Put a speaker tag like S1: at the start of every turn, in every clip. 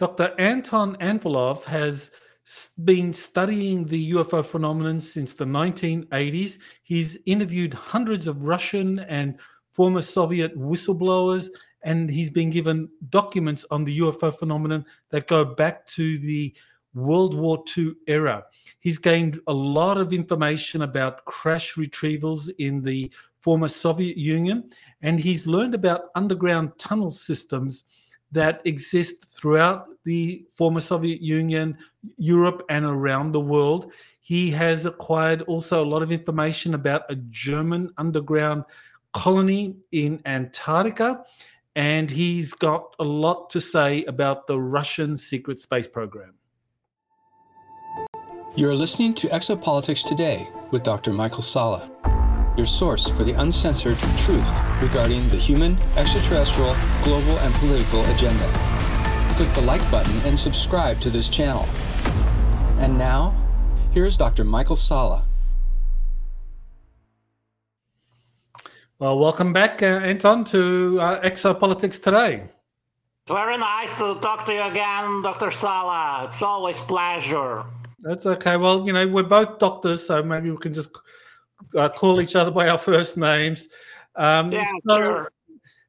S1: Dr. Anton Anfalov has been studying the UFO phenomenon since the 1980s. He's interviewed hundreds of Russian and former Soviet whistleblowers, and he's been given documents on the UFO phenomenon that go back to the World War II era. He's gained a lot of information about crash retrievals in the former Soviet Union, and he's learned about underground tunnel systems that exist throughout the former Soviet Union, Europe, and around the world. He has acquired also a lot of information about a German underground colony in Antarctica, and he's got a lot to say about the Russian secret space program.
S2: You're listening to Exopolitics Today with Dr. Michael Salla, your source for the uncensored truth regarding the human, extraterrestrial, global, and political agenda. Click the like button and subscribe to this channel. And now, here's Dr. Michael Salla.
S1: Well, welcome back, uh, Anton, to uh, Exopolitics Today.
S3: It's very nice to talk to you again, Dr. Salla. It's always pleasure.
S1: That's okay. Well, you know, we're both doctors, so maybe we can just uh, call each other by our first names.
S3: Um, yeah, so, sure.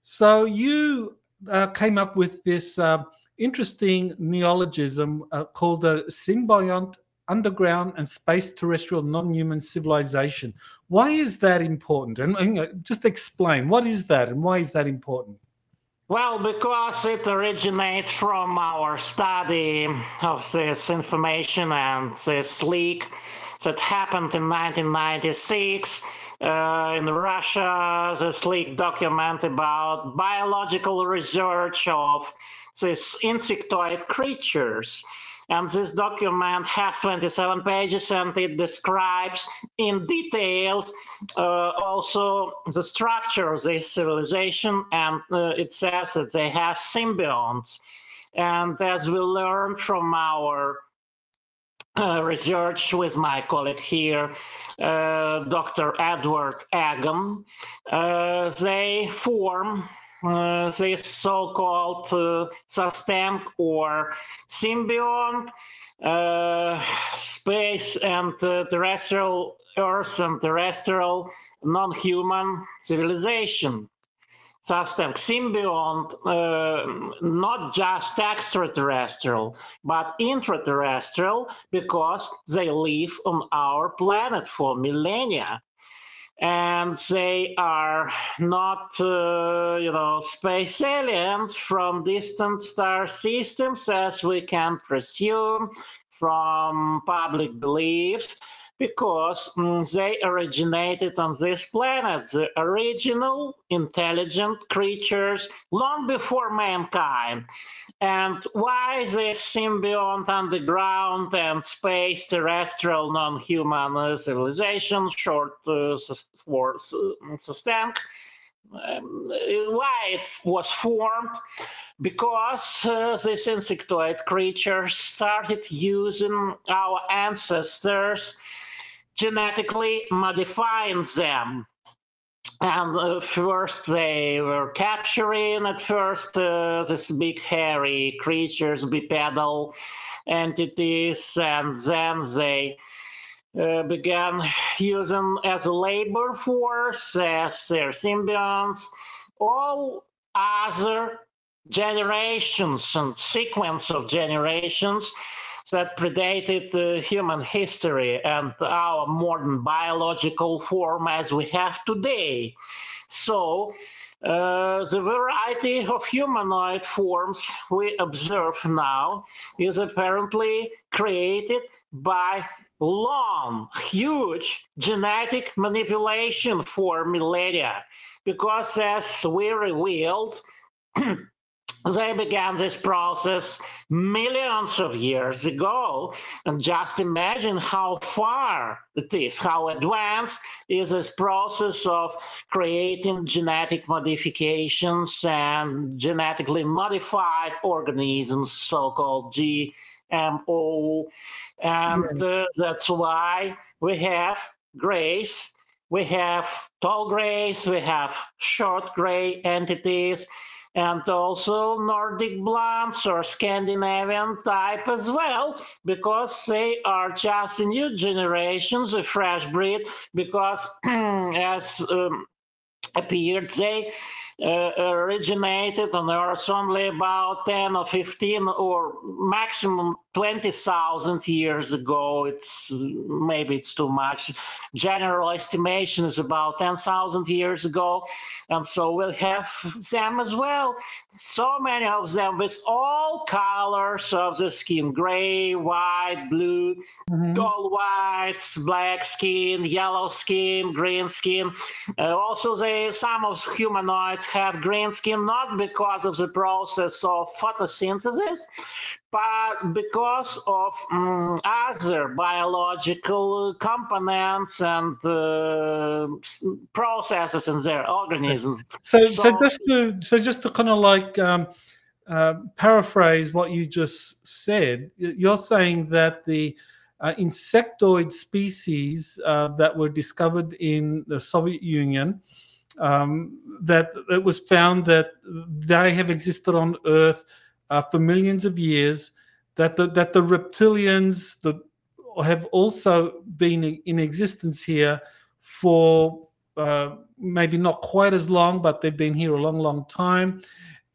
S1: So you uh, came up with this uh, interesting neologism uh, called the symbiont underground and space terrestrial non-human civilization. Why is that important? And, and just explain what is that and why is that important?
S3: Well, because it originates from our study of this information and this leak that happened in 1996 uh, in Russia. This leak document about biological research of these insectoid creatures. And this document has 27 pages and it describes in details uh, also the structure of this civilization. And uh, it says that they have symbionts. And as we learned from our uh, research with my colleague here, uh, Dr. Edward Agam. uh, they form uh, this so-called uh, system or symbiont space and terrestrial Earth and terrestrial non-human civilization system symbiont uh, not just extraterrestrial but intraterrestrial because they live on our planet for millennia. And they are not, uh, you know, space aliens from distant star systems, as we can presume from public beliefs, because mm, they originated on this planet, the original intelligent creatures long before mankind. And why this symbiont underground and space terrestrial non-human civilization, short uh, for STANK, um, why it was formed because uh, these insectoid creatures started using our ancestors genetically modifying them. And uh, first they were capturing at first uh, these big hairy creatures, bipedal entities, and then they uh, began using as a labor force, as their symbionts, all other generations and sequence of generations that predated the human history and our modern biological form as we have today. So, uh, the variety of humanoid forms we observe now is apparently created by long, huge genetic manipulation for millennia. Because as we revealed, they began this process millions of years ago. And just imagine how far it is, how advanced is this process of creating genetic modifications and genetically modified organisms, so called GMO. And uh, that's why we have grays. We have tall grays, we have short gray entities, and also Nordic blondes or Scandinavian type as well, because they are just new generations, a fresh breed, because as um, appeared, they uh, originated on Earth only about 10 or 15 or maximum 20,000 years ago. It's maybe it's too much. General estimation is about 10,000 years ago, and so we'll have them as well. So many of them with all colors of the skin: gray, white, blue, mm-hmm. all whites, black skin, yellow skin, green skin. Uh, also, they some of humanoids have green skin not because of the process of photosynthesis, but because of um, other biological components and uh, processes in their organisms.
S1: So, so, so, just to so just to kind of like um, uh, paraphrase what you just said, you're saying that the uh, insectoid species uh, that were discovered in the Soviet Union. Um, that it was found that they have existed on Earth uh, for millions of years, that the, that the reptilians that have also been in existence here for uh, maybe not quite as long, but they've been here a long, long time.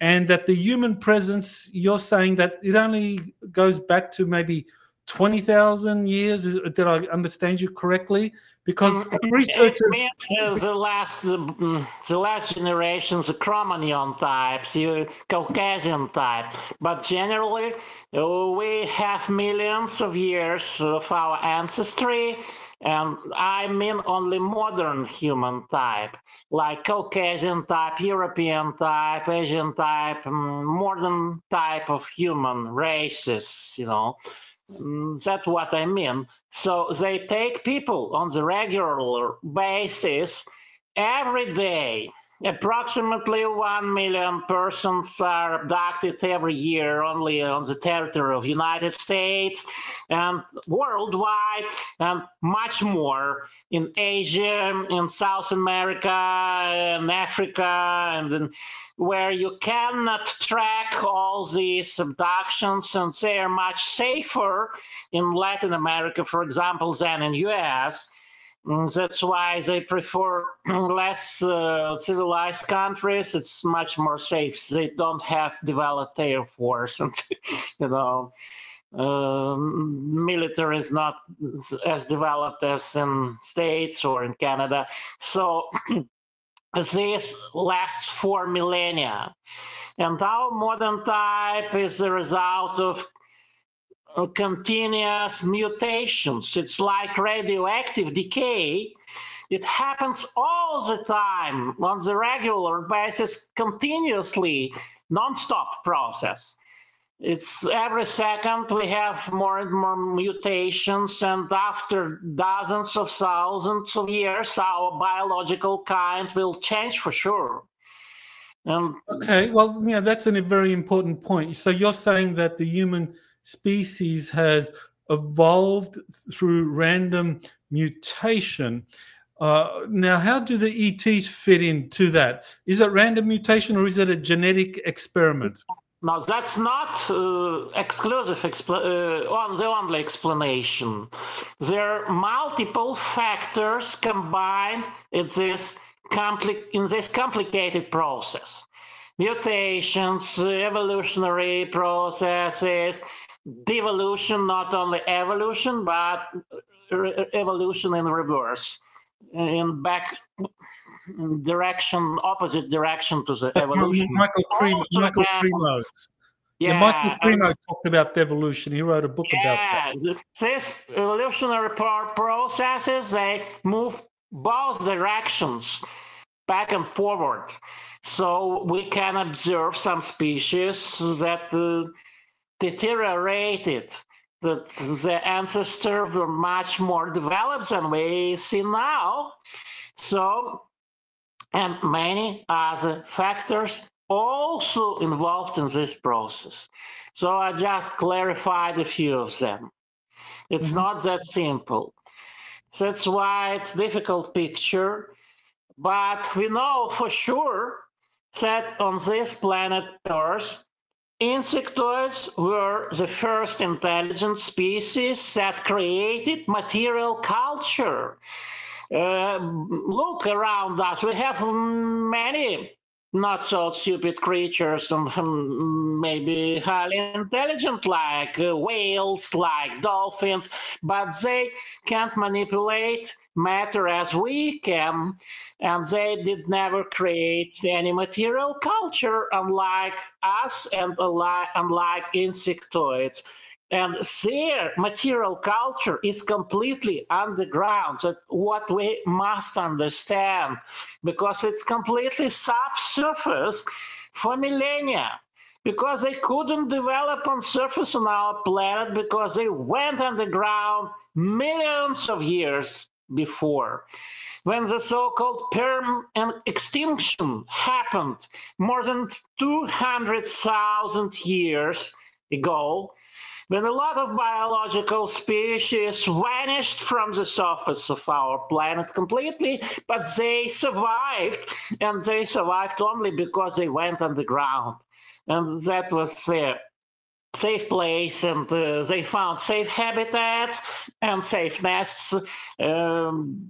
S1: And that the human presence, you're saying that it only goes back to maybe 20,000 years. Did I understand you correctly? because
S3: mm, researchers the last the, the last generations the Cro-Magnon types, the Caucasian type, but generally uh, we have millions of years of our ancestry, and I mean only modern human type, like Caucasian type, European type, Asian type, mm, modern type of human races, you know. Mm, that's what I mean. So they take people on the regular basis every day. Approximately 1 million persons are abducted every year only on the territory of United States and worldwide and much more in Asia, in South America, in Africa, and in, where you cannot track all these abductions and they are much safer in Latin America, for example, than in US that's why they prefer less uh, civilized countries. It's much more safe. They don't have developed air force, and you know, uh, military is not as developed as in states or in Canada. So this lasts for millennia, and our modern type is the result of continuous mutations. It's like radioactive decay. It happens all the time on the regular basis, continuously, non-stop process. It's every second we have more and more mutations, and after dozens of thousands of years, our biological kind will change for sure.
S1: Um, okay, well, yeah, that's a very important point. So you're saying that the human species has evolved through random mutation. Uh, now, how do the ETs fit into that? Is it random mutation or is it a genetic experiment?
S3: Now, that's not uh, exclusive expl- uh, on the only explanation. There are multiple factors combined in this, compli- in this complicated process. Mutations, evolutionary processes, devolution, not only evolution, but evolution in reverse, in back direction, opposite direction to the evolution.
S1: Michael Cremo, Michael Cremo. Yeah, yeah, Michael Cremo talked about devolution. He wrote a book yeah, about that.
S3: These evolutionary processes, they move both directions, back and forward. So we can observe some species that uh, deteriorated that the ancestors were much more developed than we see now. So, and many other factors also involved in this process. So I just clarified a few of them. It's mm-hmm. not that simple. That's why it's difficult picture, but we know for sure that on this planet Earth, insectoids were the first intelligent species that created material culture. Uh, look around us. We have many not so stupid creatures and um, maybe highly intelligent like uh, whales, like dolphins, but they can't manipulate matter as we can, and they did never create any material culture unlike us and unlike insectoids. And their material culture is completely underground. That what we must understand, because it's completely subsurface for millennia. Because they couldn't develop on surface on our planet because they went underground millions of years before. When the so-called perm extinction happened more than 200,000 years ago, when a lot of biological species vanished from the surface of our planet completely, but they survived, and they survived only because they went underground. And that was their safe place, and uh, they found safe habitats and safe nests. Um,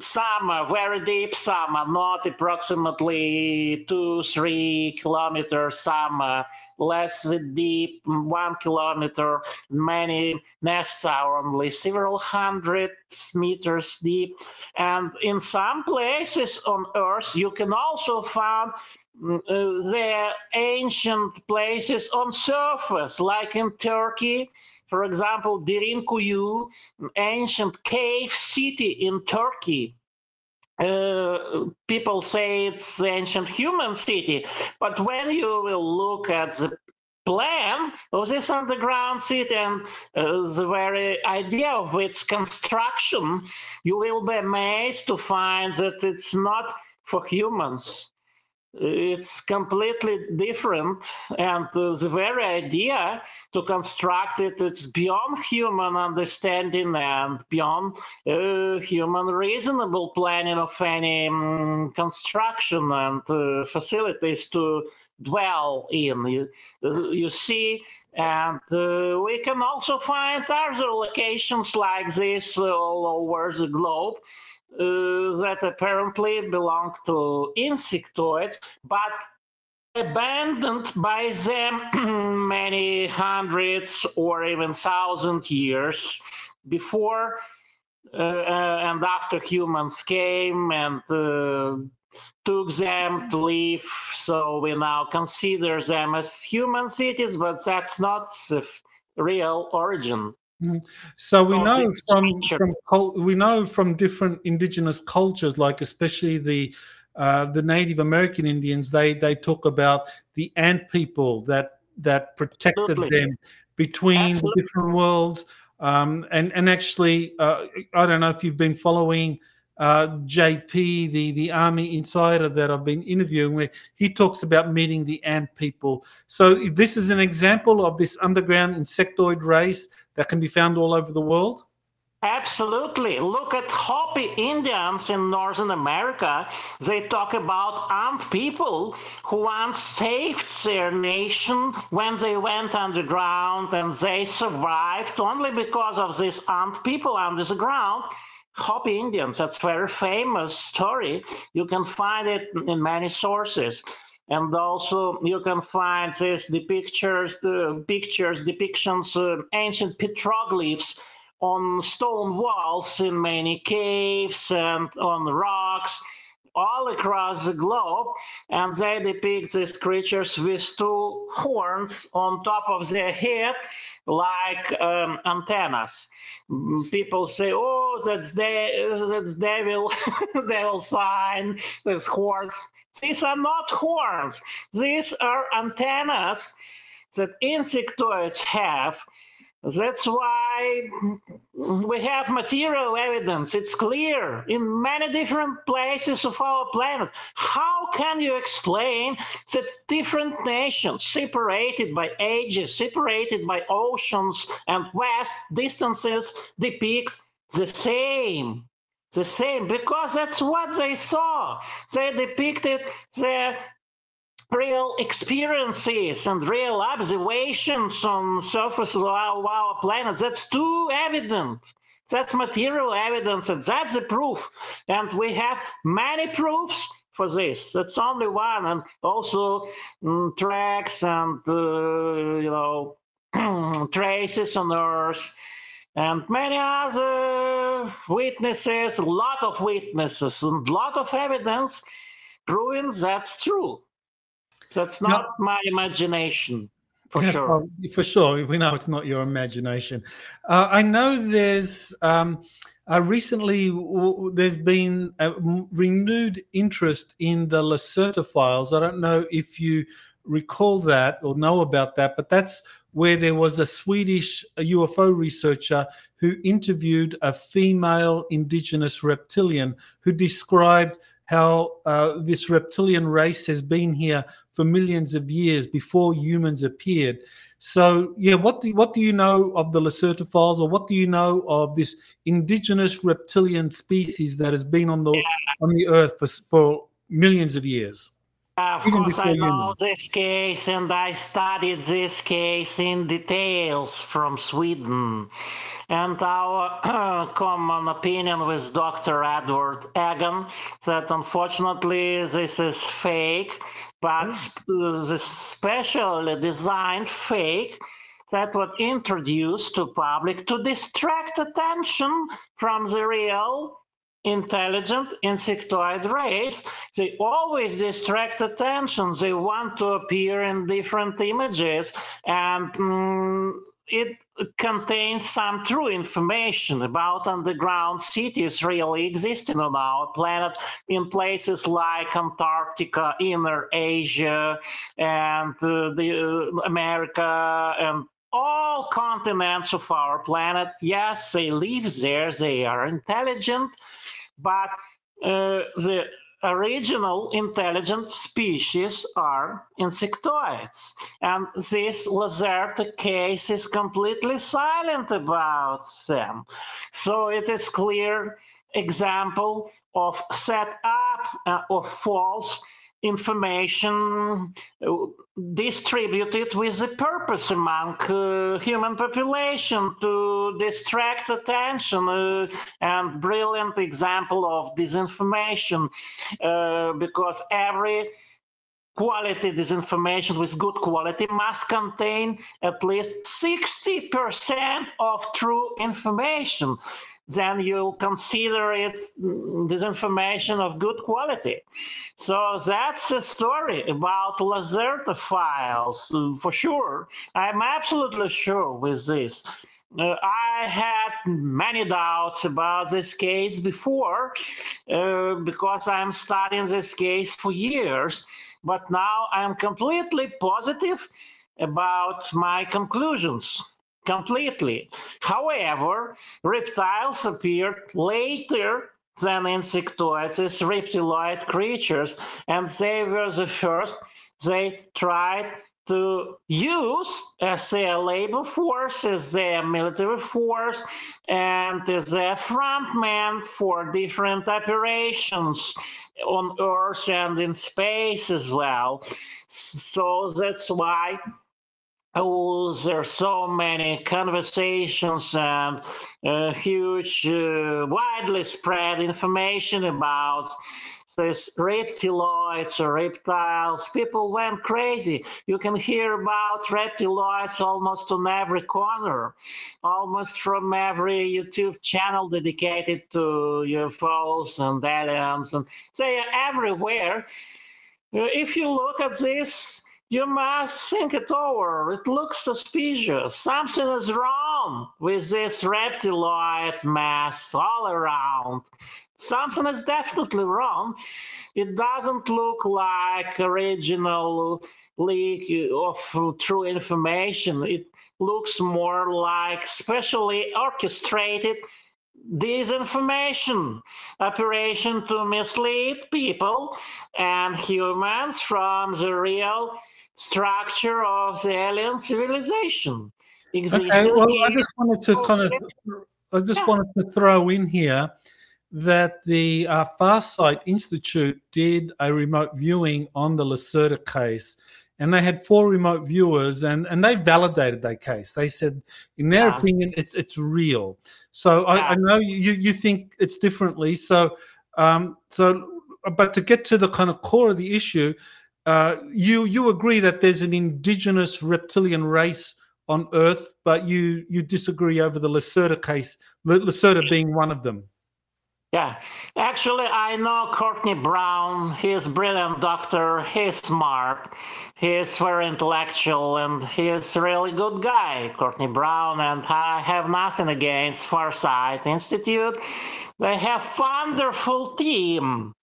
S3: some are very deep, some are not, approximately two, three kilometers, some are less deep, one kilometer. Many nests are only several hundred meters deep. And in some places on Earth, you can also find mm, uh, the ancient places on surface, like in Turkey, for example, Derinkuyu, ancient cave city in Turkey. Uh, people say it's ancient human city, but when you will look at the plan of this underground city and uh, the very idea of its construction, you will be amazed to find that it's not for humans it's completely different. And uh, the very idea to construct it it's beyond human understanding and beyond uh, human reasonable planning of any um, construction and uh, facilities to dwell in. You, uh, you see and uh, we can also find other locations like this all over the globe that apparently belong to insectoids, but abandoned by them many hundreds or even thousand years before uh, uh, and after humans came and uh, took them to live. So we now consider them as human cities, but that's not the real origin.
S1: Mm-hmm. So we know from, from we know from different indigenous cultures, like especially the uh, the Native American Indians, they they talk about the ant people that that protected Absolutely. them between Absolutely. the different worlds. Um, and and actually, uh, I don't know if you've been following uh, JP, the the army insider that I've been interviewing, where he talks about meeting the ant people. So this is an example of this underground insectoid race that can be found all over the world?
S3: Absolutely. Look at Hopi Indians in Northern America. They talk about ant people who once saved their nation when they went underground and they survived only because of these ant people under the ground. Hopi Indians, that's a very famous story. You can find it in many sources and also you can find these pictures, the pictures, depictions, uh, ancient petroglyphs on stone walls in many caves and on rocks all across the globe, and they depict these creatures with two horns on top of their head, like um, antennas. People say, "Oh, that's de- that's devil, devil sign, this horns." These are not horns. These are antennas that insectoids have. That's why we have material evidence. It's clear in many different places of our planet. How can you explain that different nations, separated by ages, separated by oceans and vast distances, depict the same the same because that's what they saw. They depicted the real experiences and real observations on surface of our, our planet. That's too evident. That's material evidence, and that's the proof. And we have many proofs for this. That's only one, and also mm, tracks and uh, you know traces on Earth, and many other witnesses. A lot of witnesses and a lot of evidence proving that's true. That's not my imagination. For yes, sure. Well,
S1: for sure. We know it's not your imagination. Uh, I know there's um, uh, recently w- there's been a renewed interest in the Lacerta files. I don't know if you recall that or know about that, but that's where there was a Swedish UFO researcher who interviewed a female indigenous reptilian who described how uh, this reptilian race has been here for millions of years before humans appeared. So, yeah, what do what do you know of the Lacerta files, or what do you know of this indigenous reptilian species that has been on the on the Earth for for millions of years?
S3: Of course, I know this case, and I studied this case in details from Sweden. And our common opinion with Dr. Edward Egan that unfortunately this is fake, but oh. the specially designed fake that was introduced to public to distract attention from the real intelligent insectoid race, they always distract attention. They want to appear in different images, and um, it contains some true information about underground cities really existing on our planet in places like Antarctica, Inner Asia, and uh, the uh, America, and all continents of our planet. Yes, they live there. They are intelligent but uh, the original intelligent species are insectoids. And this Lacerta case is completely silent about them. So it is clear example of set up uh, of false information uh, distributed with a purpose among uh, human population to distract attention uh, and brilliant example of disinformation uh, because every quality disinformation with good quality must contain at least 60% of true information then you'll consider it mm, this information of good quality. So that's a story about Lacerta files for sure. I'm absolutely sure with this. Uh, I had many doubts about this case before uh, because I'm studying this case for years, but now I'm completely positive about my conclusions completely. However, reptiles appeared later than insectoids as reptiloid creatures, and they were the first they tried to use as their labor force, as their military force, and as their frontman for different operations on Earth and in space as well. So that's why Oh, there's so many conversations and uh, huge, uh, widely spread information about this reptiloids or reptiles. People went crazy. You can hear about reptiloids almost on every corner, almost from every YouTube channel dedicated to UFOs and aliens, and they are everywhere. Uh, if you look at this, you must think it over. It looks suspicious. Something is wrong with this reptiloid mass all around. Something is definitely wrong. It doesn't look like original leak of true information. It looks more like specially orchestrated disinformation operation to mislead people and humans from the real structure of the alien civilization.
S1: Okay, well, I just wanted to kind of, I just yeah. wanted to throw in here that the uh, Farsight Institute did a remote viewing on the Lacerta case, and they had four remote viewers, and, and they validated their case. They said, in their
S3: Yeah.
S1: opinion, it's it's real. So I, I know you you think it's differently. So um, so, but to get to the kind of core of the issue, uh, you you agree that there's an indigenous reptilian race on Earth, but you you disagree over the Lacerta case, Lacerta being one of them.
S3: Yeah, actually, I know Courtney Brown. He's a brilliant doctor. He's smart. He's very intellectual, and he's really good guy, Courtney Brown. And I have nothing against Farsight Institute. They have wonderful team.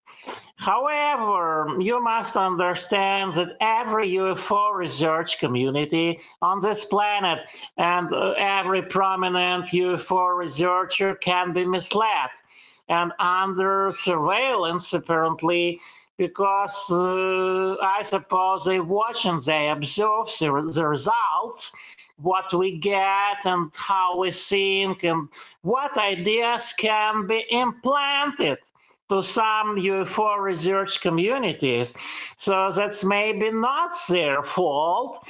S3: However, you must understand that every UFO research community on this planet and uh, every prominent UFO researcher can be misled and under surveillance apparently because uh, I suppose they watch and they observe the, the results, what we get and how we think and what ideas can be implanted to some UFO research communities. So that's maybe not their fault.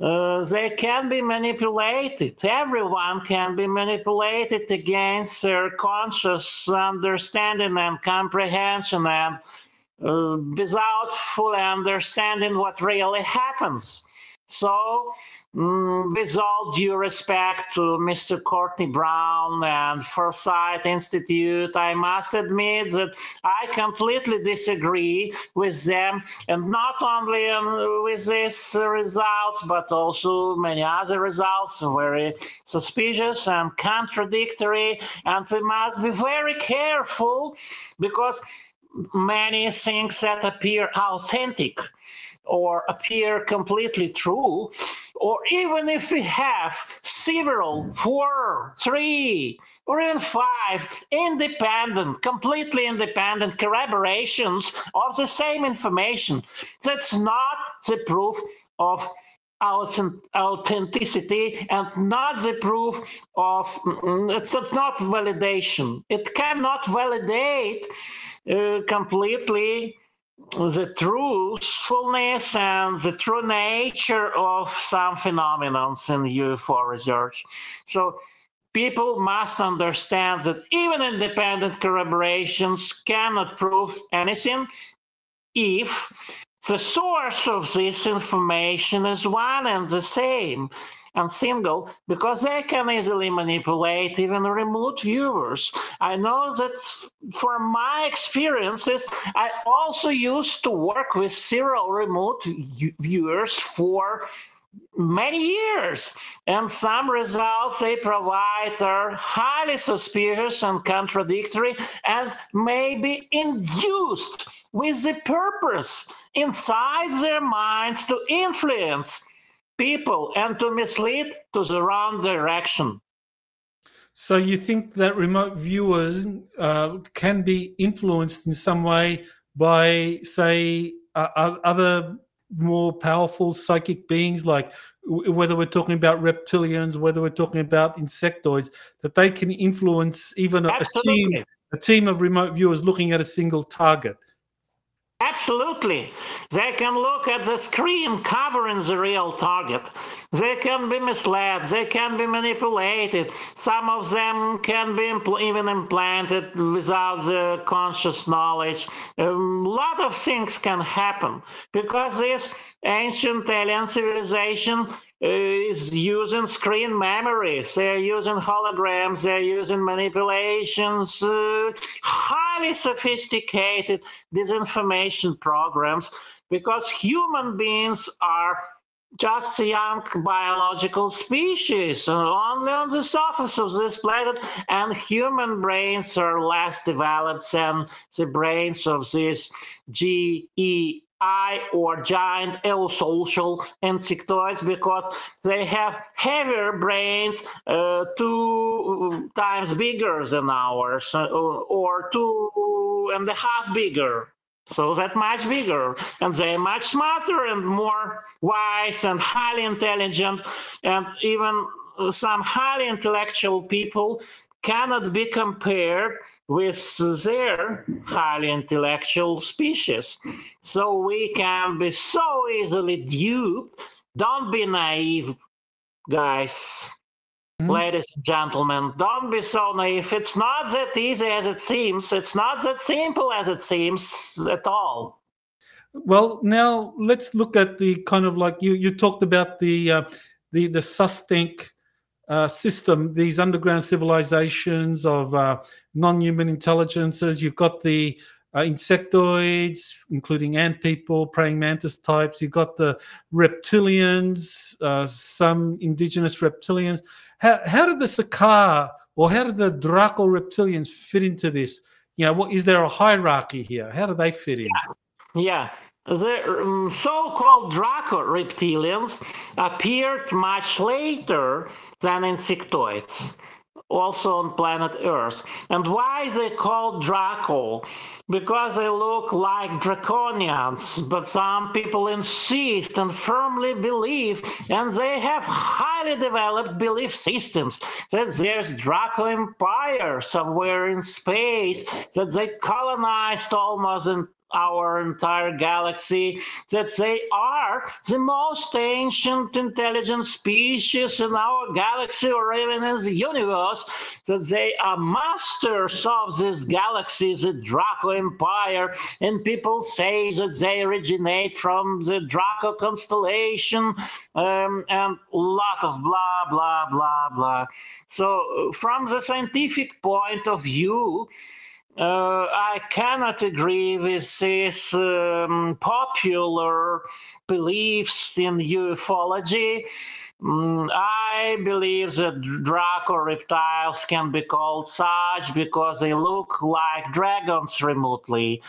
S3: Uh, they can be manipulated. Everyone can be manipulated against their conscious understanding and comprehension and uh, without fully understanding what really happens. So, mm, with all due respect to Mr. Courtney Brown and Farsight Institute, I must admit that I completely disagree with them, and not only um, with these results, but also many other results, very suspicious and contradictory. And we must be very careful because many things that appear authentic or appear completely true, or even if we have several, four, three, or even five independent, completely independent corroborations of the same information, that's not the proof of authenticity and not the proof of mm, it's, it's not validation. It cannot validate uh, completely the truthfulness and the true nature of some phenomena in UFO research. So people must understand that even independent corroborations cannot prove anything if the source of this information is one and the same and single because they can easily manipulate even remote viewers. I know that from my experiences, I also used to work with serial remote viewers for many years and some results they provide are highly suspicious and contradictory and may be induced with the purpose inside their minds to influence people and to mislead to the wrong direction.
S1: So you think that remote viewers uh, can be influenced in some way by, say, uh, other more powerful psychic beings, like w- whether we're talking about reptilians, whether we're talking about insectoids, that they can influence even a, a team, a team of remote viewers looking at a single target.
S3: Absolutely. They can look at the screen covering the real target. They can be misled. They can be manipulated. Some of them can be impl- even implanted without the conscious knowledge. A lot of things can happen because this ancient alien civilization is using screen memories. They're using holograms. They're using manipulations, uh, highly sophisticated disinformation programs because human beings are just a young biological species uh, only on the surface of this planet and human brains are less developed than the brains of these GEI or giant eusocial insectoids because they have heavier brains uh, two times bigger than ours uh, or two and a half bigger. So that much bigger. And they're much smarter and more wise and highly intelligent. And even some highly intellectual people cannot be compared with their highly intellectual species. So we can be so easily duped. Don't be naive, guys. Mm-hmm. Ladies and gentlemen, don't be so naive. It's not that easy as it seems. It's not that simple as it seems at all.
S1: Well, now let's look at the kind of like you you talked about the uh, the the SUSTENC uh, system, these underground civilizations of uh, non-human intelligences. You've got the uh, insectoids, including ant people, praying mantis types. You've got the reptilians, uh, some indigenous reptilians. How, how did the Ciakar or how did the Draco reptilians fit into this? You know, what is there a hierarchy here? How do they fit in?
S3: Yeah. yeah. The um, so called Draco reptilians appeared much later than insectoids, also on planet Earth. And why they called Draco? Because they look like draconians, but some people insist and firmly believe, and they have highly developed belief systems that there's Draco Empire somewhere in space, that they colonized almost in our entire galaxy, that they are the most ancient intelligent species in our galaxy or even in the universe, that they are masters of this galaxy, the Draco Empire, and people say that they originate from the Draco constellation, um, and a lot of blah, blah, blah, blah. So, from the scientific point of view, uh, I cannot agree with these um, popular beliefs in ufology. Mm, I believe that Draco reptiles can be called such because they look like dragons remotely.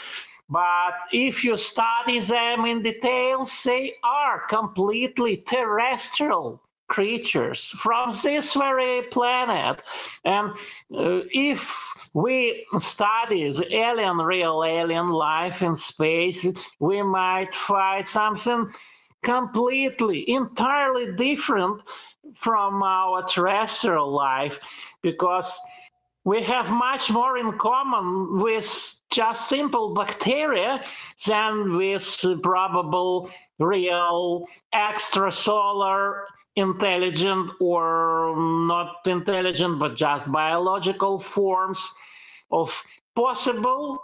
S3: But if you study them in details, they are completely terrestrial creatures from this very planet. And uh, if we study the alien, real alien life in space, we might find something completely, entirely different from our terrestrial life because we have much more in common with just simple bacteria than with probable real extrasolar intelligent or not intelligent, but just biological forms of possible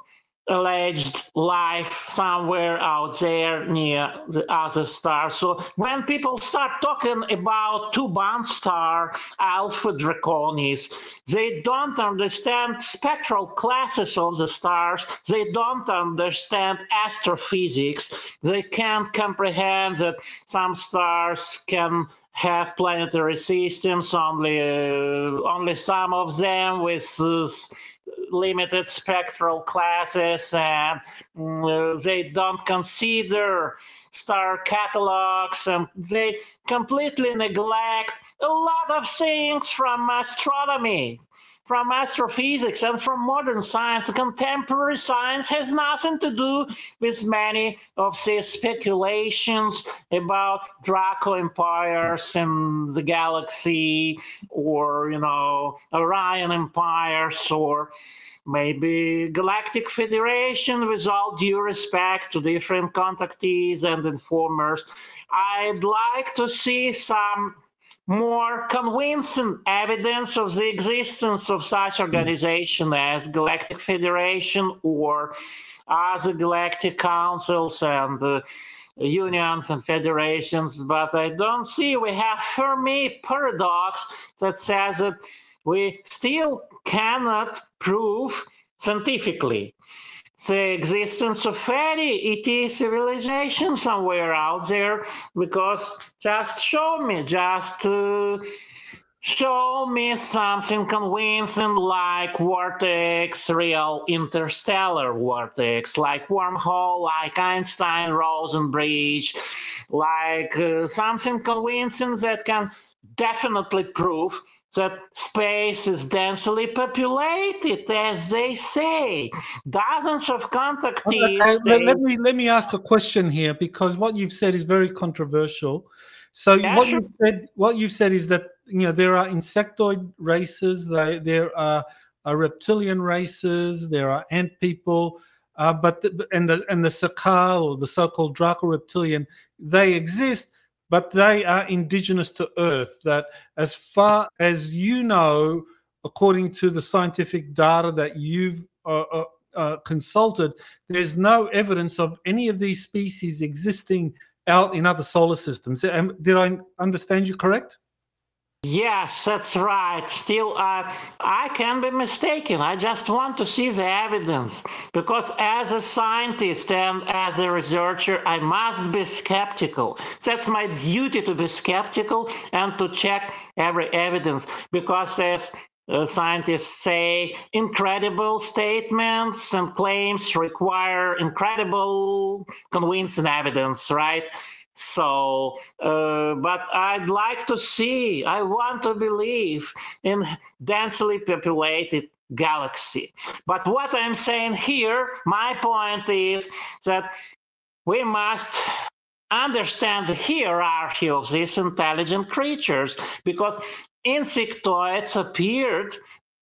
S3: alleged life somewhere out there near the other star. So when people start talking about Thuban star Alpha Draconis, they don't understand spectral classes of the stars. They don't understand astrophysics. They can't comprehend that some stars can have planetary systems, only uh, only some of them with uh, limited spectral classes, and uh, they don't consider star catalogs, and they completely neglect a lot of things from astronomy from astrophysics and from modern science. Contemporary science has nothing to do with many of these speculations about Draco empires in the galaxy or, you know, Orion empires or maybe Galactic Federation with all due respect to different contactees and informers. I'd like to see some more convincing evidence of the existence of such organization as Galactic Federation or other galactic councils and uh, unions and federations, but I don't see we have Fermi paradox that says that we still cannot prove scientifically the existence of any ET civilization somewhere out there because just show me, just uh, show me something convincing like vortex, real interstellar vortex, like wormhole, like Einstein Rosen bridge, like uh, something convincing that can definitely prove that space is densely populated, as they say. Dozens of contactees. Okay,
S1: say, let, me let me ask a question here because what you've said is very controversial. So yes, what you said what you've said is that you know there are insectoid races, they, there are, are reptilian races, there are ant people, uh, but the, and the and the Ciakar or the so-called Draco reptilian, they exist, but they are indigenous to Earth. That as far as you know, according to the scientific data that you've uh, uh, uh consulted, there's no evidence of any of these species existing out in other solar systems. Did I understand you correct?
S3: Yes, that's right. Still, uh, I can be mistaken. I just want to see the evidence because, as a scientist and as a researcher, I must be skeptical. That's my duty to be skeptical and to check every evidence because, as uh, scientists say, incredible statements and claims require incredible convincing evidence, right? So, uh, but I'd like to see, I want to believe in densely populated galaxy. But what I'm saying here, my point is that we must understand the hierarchy of these intelligent creatures because insectoids appeared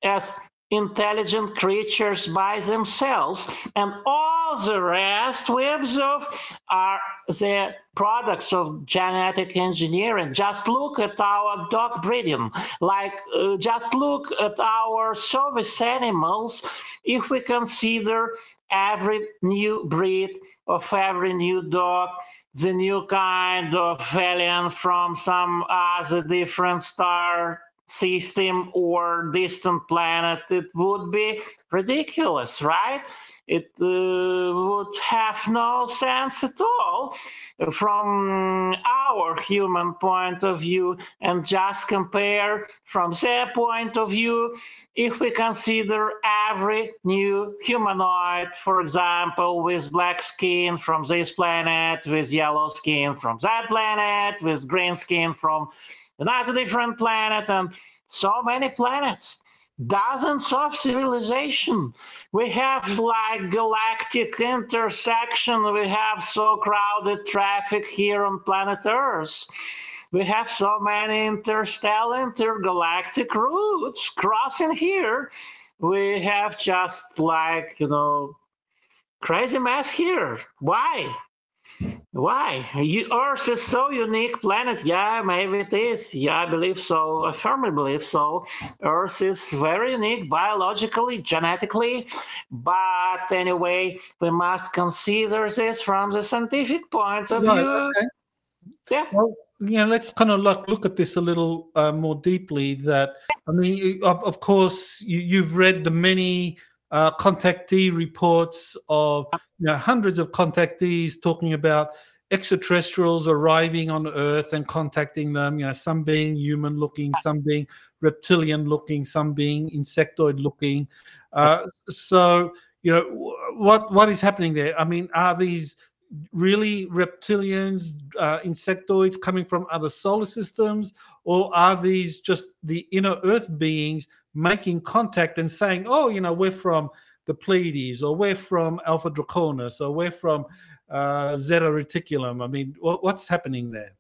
S3: as intelligent creatures by themselves, and all the rest we observe are the products of genetic engineering. Just look at our dog breeding, like uh, just look at our service animals. If we consider every new breed of every new dog, the new kind of alien from some other different star system or distant planet, it would be ridiculous, right? It uh, would have no sense at all from our human point of view, and just compare from their point of view. If we consider every new humanoid, for example, with black skin from this planet, with yellow skin from that planet, with green skin from another different planet, and so many planets. Dozens of civilization. We have like galactic intersection. We have so crowded traffic here on planet earth. We have so many interstellar intergalactic routes crossing here. We have just like you know crazy mess here. Why why? You, Earth is so unique planet. Yeah, maybe it is. Yeah, I believe so. I firmly believe so. Earth is very unique biologically, genetically. But anyway, we must consider this from the scientific point of right, view. Okay.
S1: Yeah. Well, yeah, let's kind of look, look at this a little uh, more deeply. That I mean, of, of course, you, you've read the many uh, contactee reports of you know, hundreds of contactees talking about extraterrestrials arriving on Earth and contacting them. You know, some being human looking, some being reptilian looking, some being insectoid looking. Uh, so, you know, what what is happening there? I mean, are these really reptilians, uh, insectoids coming from other solar systems, or are these just the inner Earth beings making contact and saying, oh, you know, we're from the Pleiades or we're from Alpha Draconis or we're from uh, Zeta Reticulum. I mean, what's happening there?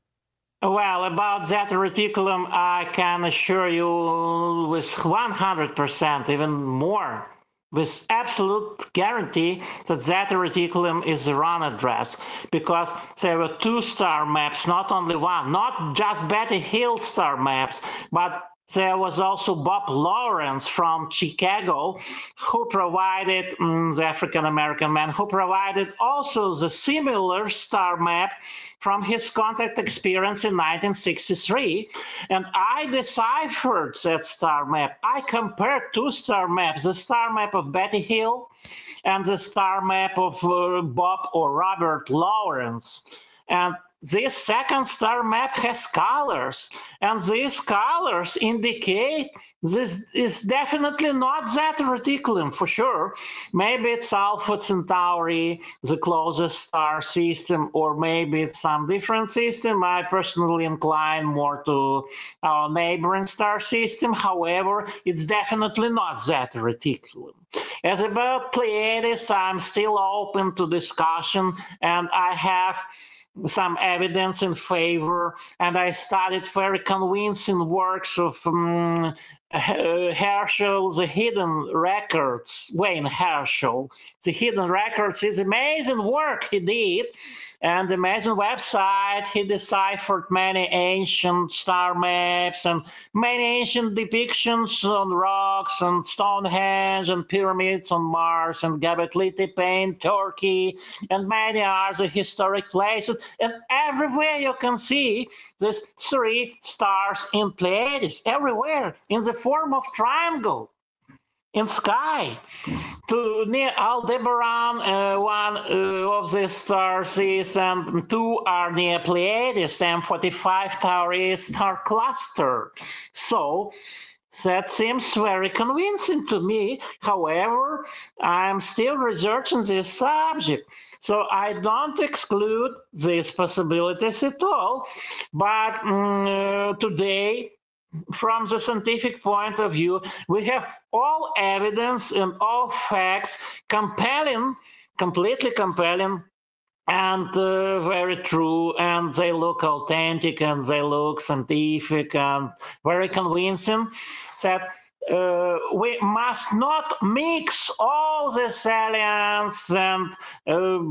S3: Well, about Zeta Reticulum, I can assure you with 100%, even more, with absolute guarantee that Zeta Reticulum is the wrong address because there were two star maps, not only one, not just Betty Hill star maps, but there was also Bob Lawrence from Chicago, who provided um, the African American man, who provided also the similar star map from his contact experience in 1963. And I deciphered that star map. I compared two star maps the star map of Betty Hill and the star map of uh, Bob or Robert Lawrence. And this second star map has colors, and these colors indicate this is definitely not Zeta Reticulum for sure. Maybe it's Alpha Centauri, the closest star system, or maybe it's some different system. I personally incline more to our neighboring star system. However, it's definitely not Zeta Reticulum. As about Pleiades, I'm still open to discussion, and I have some evidence in favor, and I studied very convincing works of um, Herschel, The Hidden Records, Wayne Herschel. The Hidden Records is amazing work he did and Mason website, he deciphered many ancient star maps and many ancient depictions on rocks and Stonehenge and pyramids on Mars and Göbekli Tepe in Turkey and many other historic places. And everywhere you can see these three stars in Pleiades, everywhere in the form of triangle in sky. To near Aldebaran, uh, one uh, of the stars is, and two are near Pleiades, and 45 Tauri star cluster. So that seems very convincing to me. However, I'm still researching this subject. So I don't exclude these possibilities at all. But um, today, from the scientific point of view, we have all evidence and all facts compelling, completely compelling, and uh, very true, and they look authentic and they look scientific and very convincing that uh, we must not mix all these aliens and uh,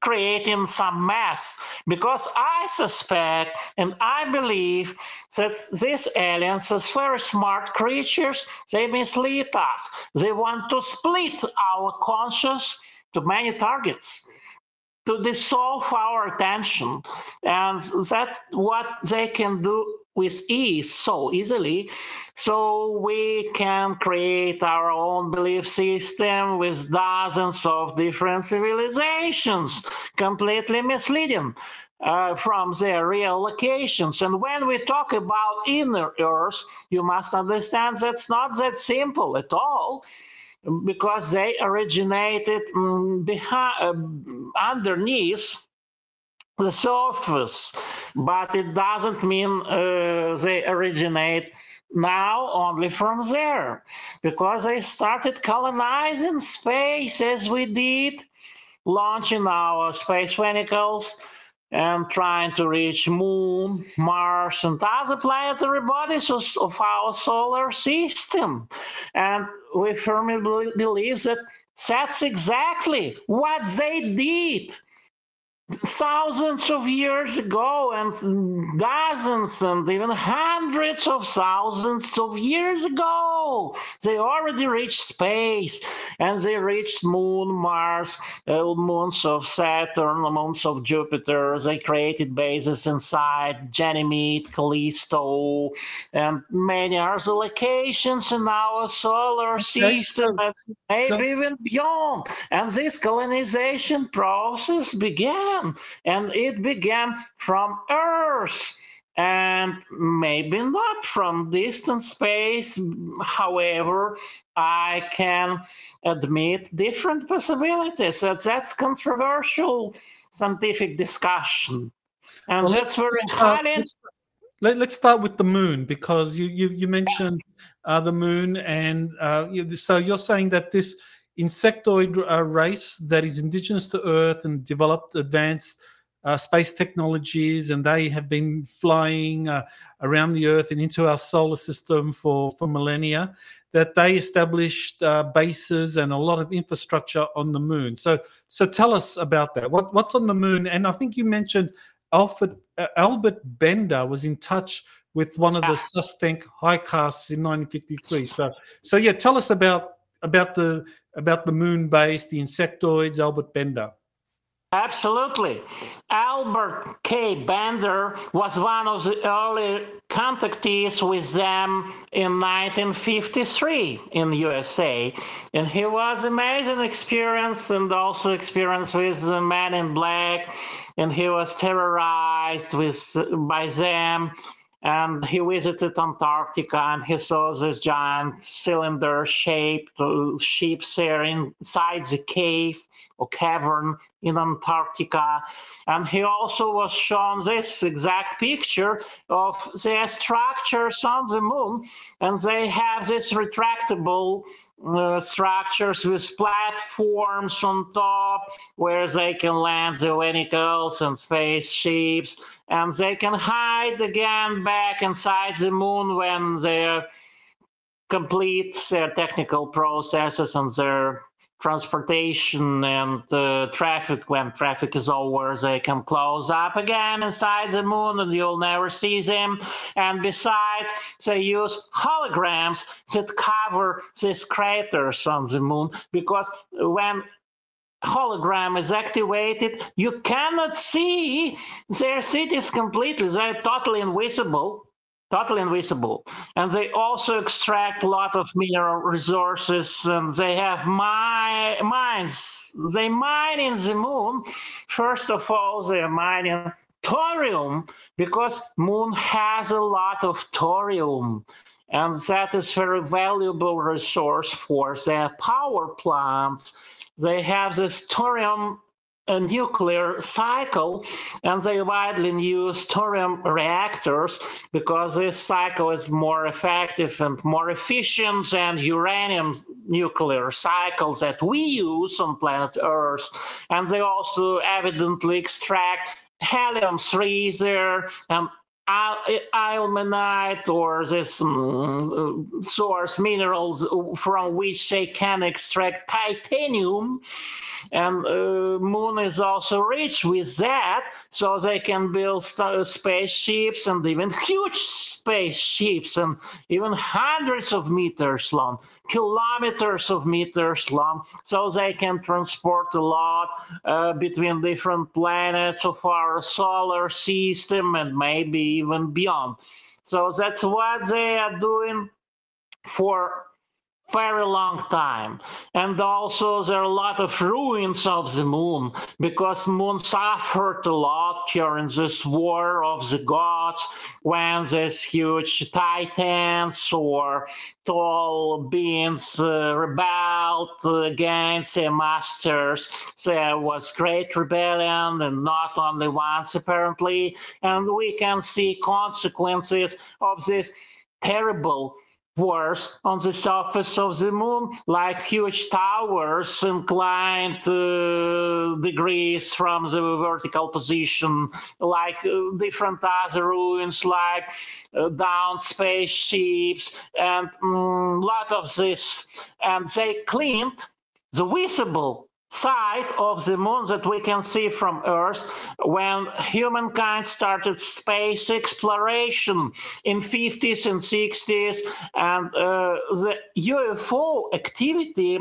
S3: creating some mess because I suspect and I believe that these aliens are very smart creatures. They mislead us. They want to split our conscious to many targets to dissolve our attention and that's what they can do with ease so easily. So we can create our own belief system with dozens of different civilizations completely misleading uh, from their real locations. And when we talk about inner earth you must understand that's not that simple at all because they originated um, behind, uh, underneath the surface, but it doesn't mean uh, they originate now only from there, because they started colonizing space as we did, launching our space vehicles and trying to reach moon mars and other planetary bodies of, our solar system. And we firmly believe that that's exactly what they did thousands of years ago and dozens and even hundreds of thousands of years ago. They already reached space and they reached moon mars uh, moons of saturn moons of jupiter. They created bases inside ganymede callisto and many other locations in our solar system and maybe even beyond. And this colonization process began began, and it began from Earth and maybe not from distant space. However, I can admit different possibilities. That that's controversial scientific discussion, and well, that's very highly.
S1: Let, us start with the moon because you you, you mentioned uh, the moon, and uh, you, so you're saying that this insectoid uh, race that is indigenous to Earth and developed advanced uh, space technologies, and they have been flying uh, around the Earth and into our solar system for, for millennia. That they established uh, bases and a lot of infrastructure on the moon. So, so tell us about that. What, what's on the moon? And I think you mentioned Alfred, uh, Albert Bender was in touch with one of the ah. High castes in 1953. So, so yeah, tell us about about the about the moon base, the insectoids, Albert Bender?
S3: Absolutely. Albert K. Bender was one of the early contactees with them in 1953 in USA. And he was amazing experience and also experience with the man in black. And he was terrorized with by them and he visited Antarctica and he saw this giant cylinder-shaped uh, ships there inside the cave or cavern in Antarctica. And he also was shown this exact picture of their structures on the moon, and they have this retractable uh, structures with platforms on top where they can land the vehicles and spaceships and they can hide again back inside the moon when they complete their technical processes and their transportation and uh, traffic. When traffic is over they can close up again inside the moon and you'll never see them. And besides they use holograms that cover these craters on the moon because when hologram is activated you cannot see their cities completely they're totally invisible totally invisible. And they also extract a lot of mineral resources and they have mi- mines. They mine in the moon. First of all, they're mining thorium because moon has a lot of thorium and that is very valuable resource for their power plants. They have this thorium nuclear cycle and they widely use thorium reactors because this cycle is more effective and more efficient than uranium nuclear cycles that we use on planet earth. And they also evidently extract helium 3 there and ilmenite or this um, source minerals from which they can extract titanium. And uh, moon is also rich with that so they can build spaceships and even huge spaceships and even hundreds of meters long kilometers of meters long. So they can transport a lot uh, between different planets of our solar system and maybe even beyond. So that's what they are doing for very long time. And also there are a lot of ruins of the moon because moon suffered a lot during this war of the gods when these huge titans or tall beings uh, rebelled against their masters. There was great rebellion and not only once apparently. And we can see consequences of this terrible wars on the surface of the moon, like huge towers inclined uh, degrees from the vertical position, like uh, different other ruins, like uh, down spaceships, and a um, lot of this. And they cleaned the visible side of the moon that we can see from Earth when humankind started space exploration in 50s and 60s and uh, the UFO activity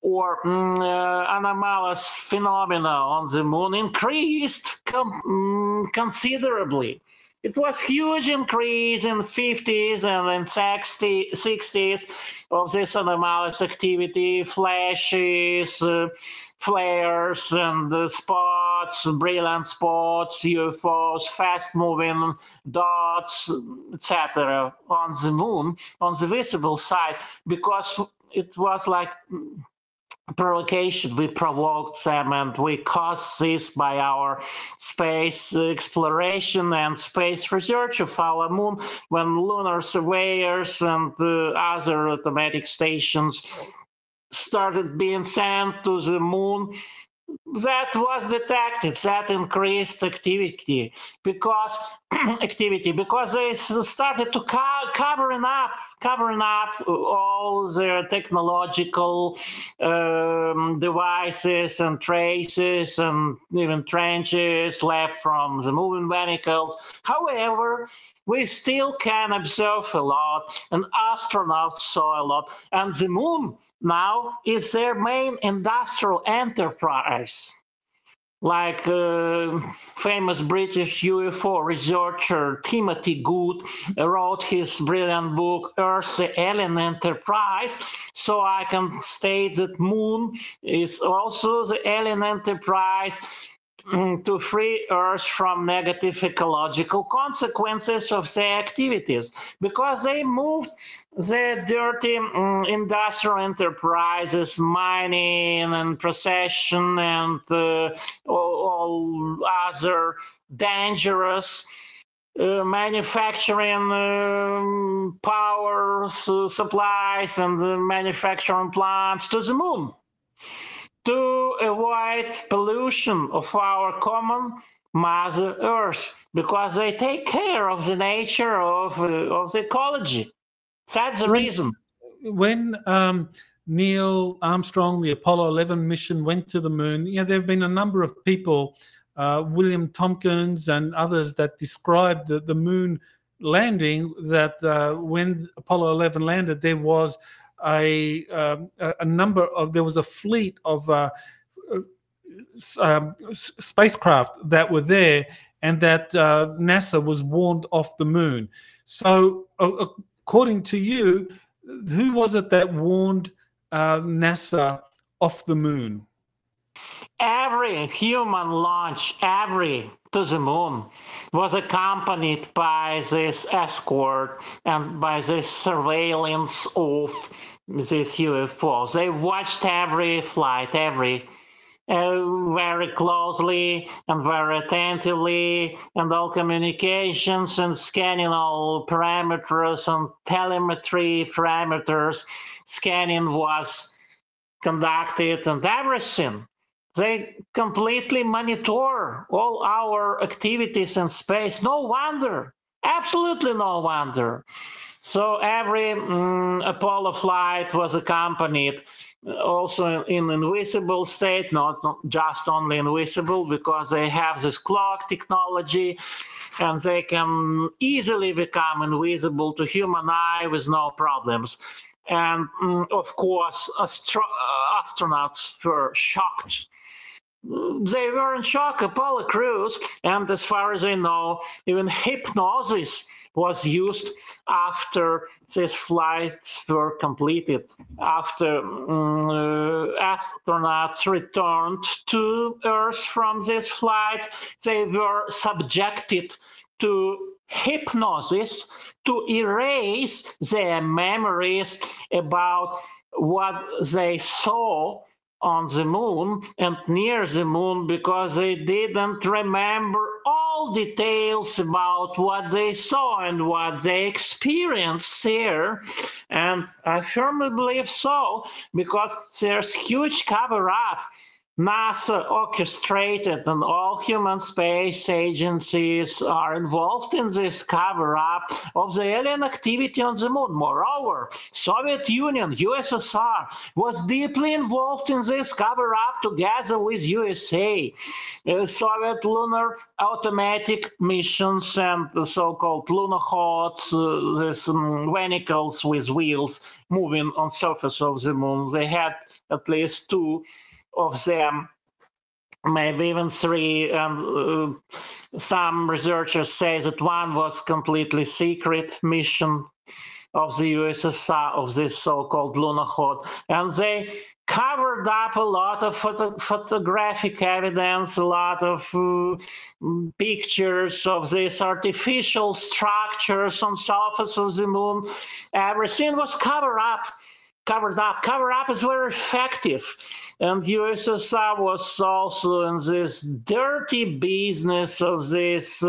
S3: or um, uh, anomalous phenomena on the moon increased um, considerably. It was huge increase in 50s and in 60, 60s of this anomalous activity, flashes, uh, flares, and uh, spots, brilliant spots, UFOs, fast-moving dots, etc. on the moon, on the visible side, because it was like provocation. We provoked them and we caused this by our space exploration and space research of our moon when lunar surveyors and the other automatic stations started being sent to the moon that was detected that increased activity because activity because they started to co- covering up covering up all their technological um, devices and traces and even trenches left from the moving vehicles. However we still can observe a lot and astronauts saw a lot and the moon now is their main industrial enterprise. Like uh, famous British UFO researcher Timothy Good wrote his brilliant book Earth the Alien Enterprise. So I can state that Moon is also the alien enterprise to free Earth from negative ecological consequences of their activities. Because they moved the dirty um, industrial enterprises, mining and procession and uh, all, all, other dangerous uh, manufacturing um, power supplies and the manufacturing plants to the moon to avoid pollution of our common Mother Earth because they take care of the nature of, uh, of the ecology. That's the
S1: when,
S3: reason.
S1: When um, Neil Armstrong, the Apollo 11 mission, went to the moon, you know, there have been a number of people, uh, William Tompkins and others, that described the, the moon landing that uh, when Apollo 11 landed, there was a, um, a number of there was a fleet of uh, um, spacecraft that were there, and that uh, NASA was warned off the moon. So, uh, according to you, who was it that warned uh, NASA off the moon?
S3: Every human launch, every to the moon, was accompanied by this escort and by this surveillance of these UFOs. They watched every flight, every uh, very closely and very attentively, and all communications and scanning all parameters and telemetry parameters. Scanning was conducted and everything. They completely monitor all our activities in space. No wonder, absolutely no wonder. So every um, Apollo flight was accompanied uh, also in invisible state, not, just only invisible, because they have this clock technology and they can easily become invisible to human eye with no problems. And um, of course, astro- uh, astronauts were shocked they were in shock, Apollo crews, and as far as I know, even hypnosis was used after these flights were completed, after um, uh, astronauts returned to Earth from these flights, they were subjected to hypnosis to erase their memories about what they saw on the moon and near the moon because they didn't remember all details about what they saw and what they experienced there. And I firmly believe so because there's huge cover up NASA orchestrated and all human space agencies are involved in this cover up of the alien activity on the moon. Moreover, Soviet Union, USSR was deeply involved in this cover up together with USA. Uh, Soviet lunar automatic missions and the so-called lunokhod, uh, these um, vehicles with wheels moving on surface of the moon. They had at least two of them, maybe even three. Um, uh, some researchers say that one was completely secret mission of the USSR of this so-called lunokhod, and they covered up a lot of photo photographic evidence, a lot of uh, pictures of these artificial structures on surface of the moon. Everything was covered up, covered up. Cover up is very effective. And USSR was also in this dirty business of this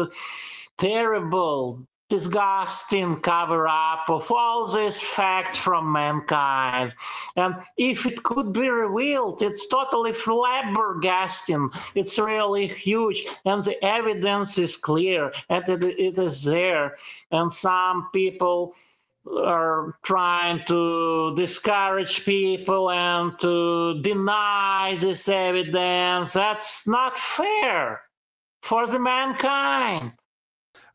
S3: terrible, disgusting cover up of all these facts from mankind. And if it could be revealed, it's totally flabbergasting. It's really huge. And the evidence is clear and it, it is there. And some people are trying to discourage people and to deny this evidence. That's not fair for the mankind.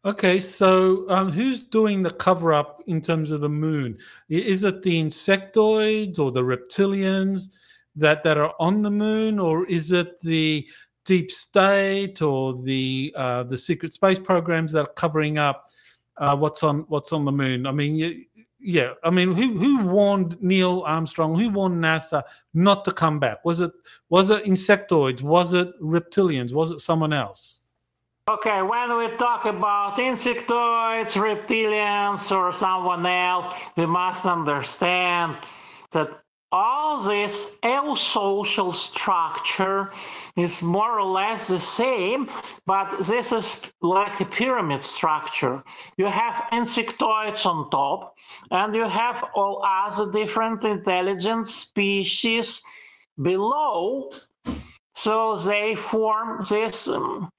S1: Okay, so um, who's doing the cover up in terms of the moon? Is it the insectoids or the reptilians that, that are on the moon, or is it the deep state or the uh, the secret space programs that are covering up uh, what's on what's on the moon. I mean, you yeah, I mean, who who warned Neil Armstrong? Who warned NASA not to come back? Was it was it insectoids? Was it reptilians? Was it someone else?
S3: Okay, when we talk about insectoids, reptilians, or someone else, we must understand that all this L social structure is more or less the same, but this is like a pyramid structure. You have insectoids on top, and you have all other different intelligent species below. So they form this um,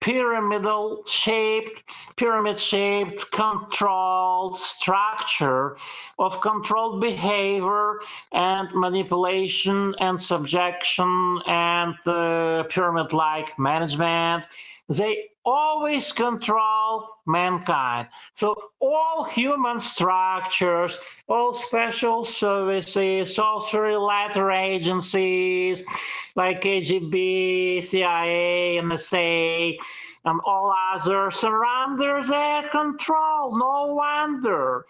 S3: pyramidal shaped, pyramid shaped controlled structure of controlled behavior and manipulation and subjection and uh, pyramid like management. They always control mankind. So all human structures, all special services, all three-letter agencies like KGB, CIA, NSA, and all others are under their control. No wonder.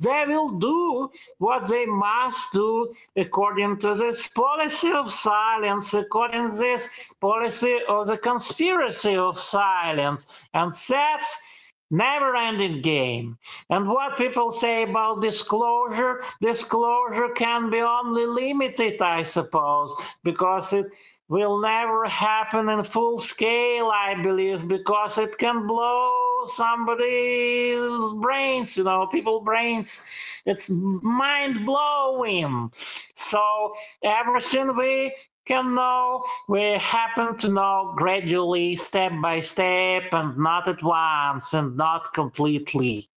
S3: They will do what they must do according to this policy of silence, according to this policy of the conspiracy of silence. And that's never ending game. And what people say about disclosure, disclosure can be only limited, I suppose, because it will never happen in full scale, I believe, because it can blow somebody's brains, you know, people brains. It's mind blowing. So everything we can know, we happen to know gradually, step by step, and not at once, and not completely.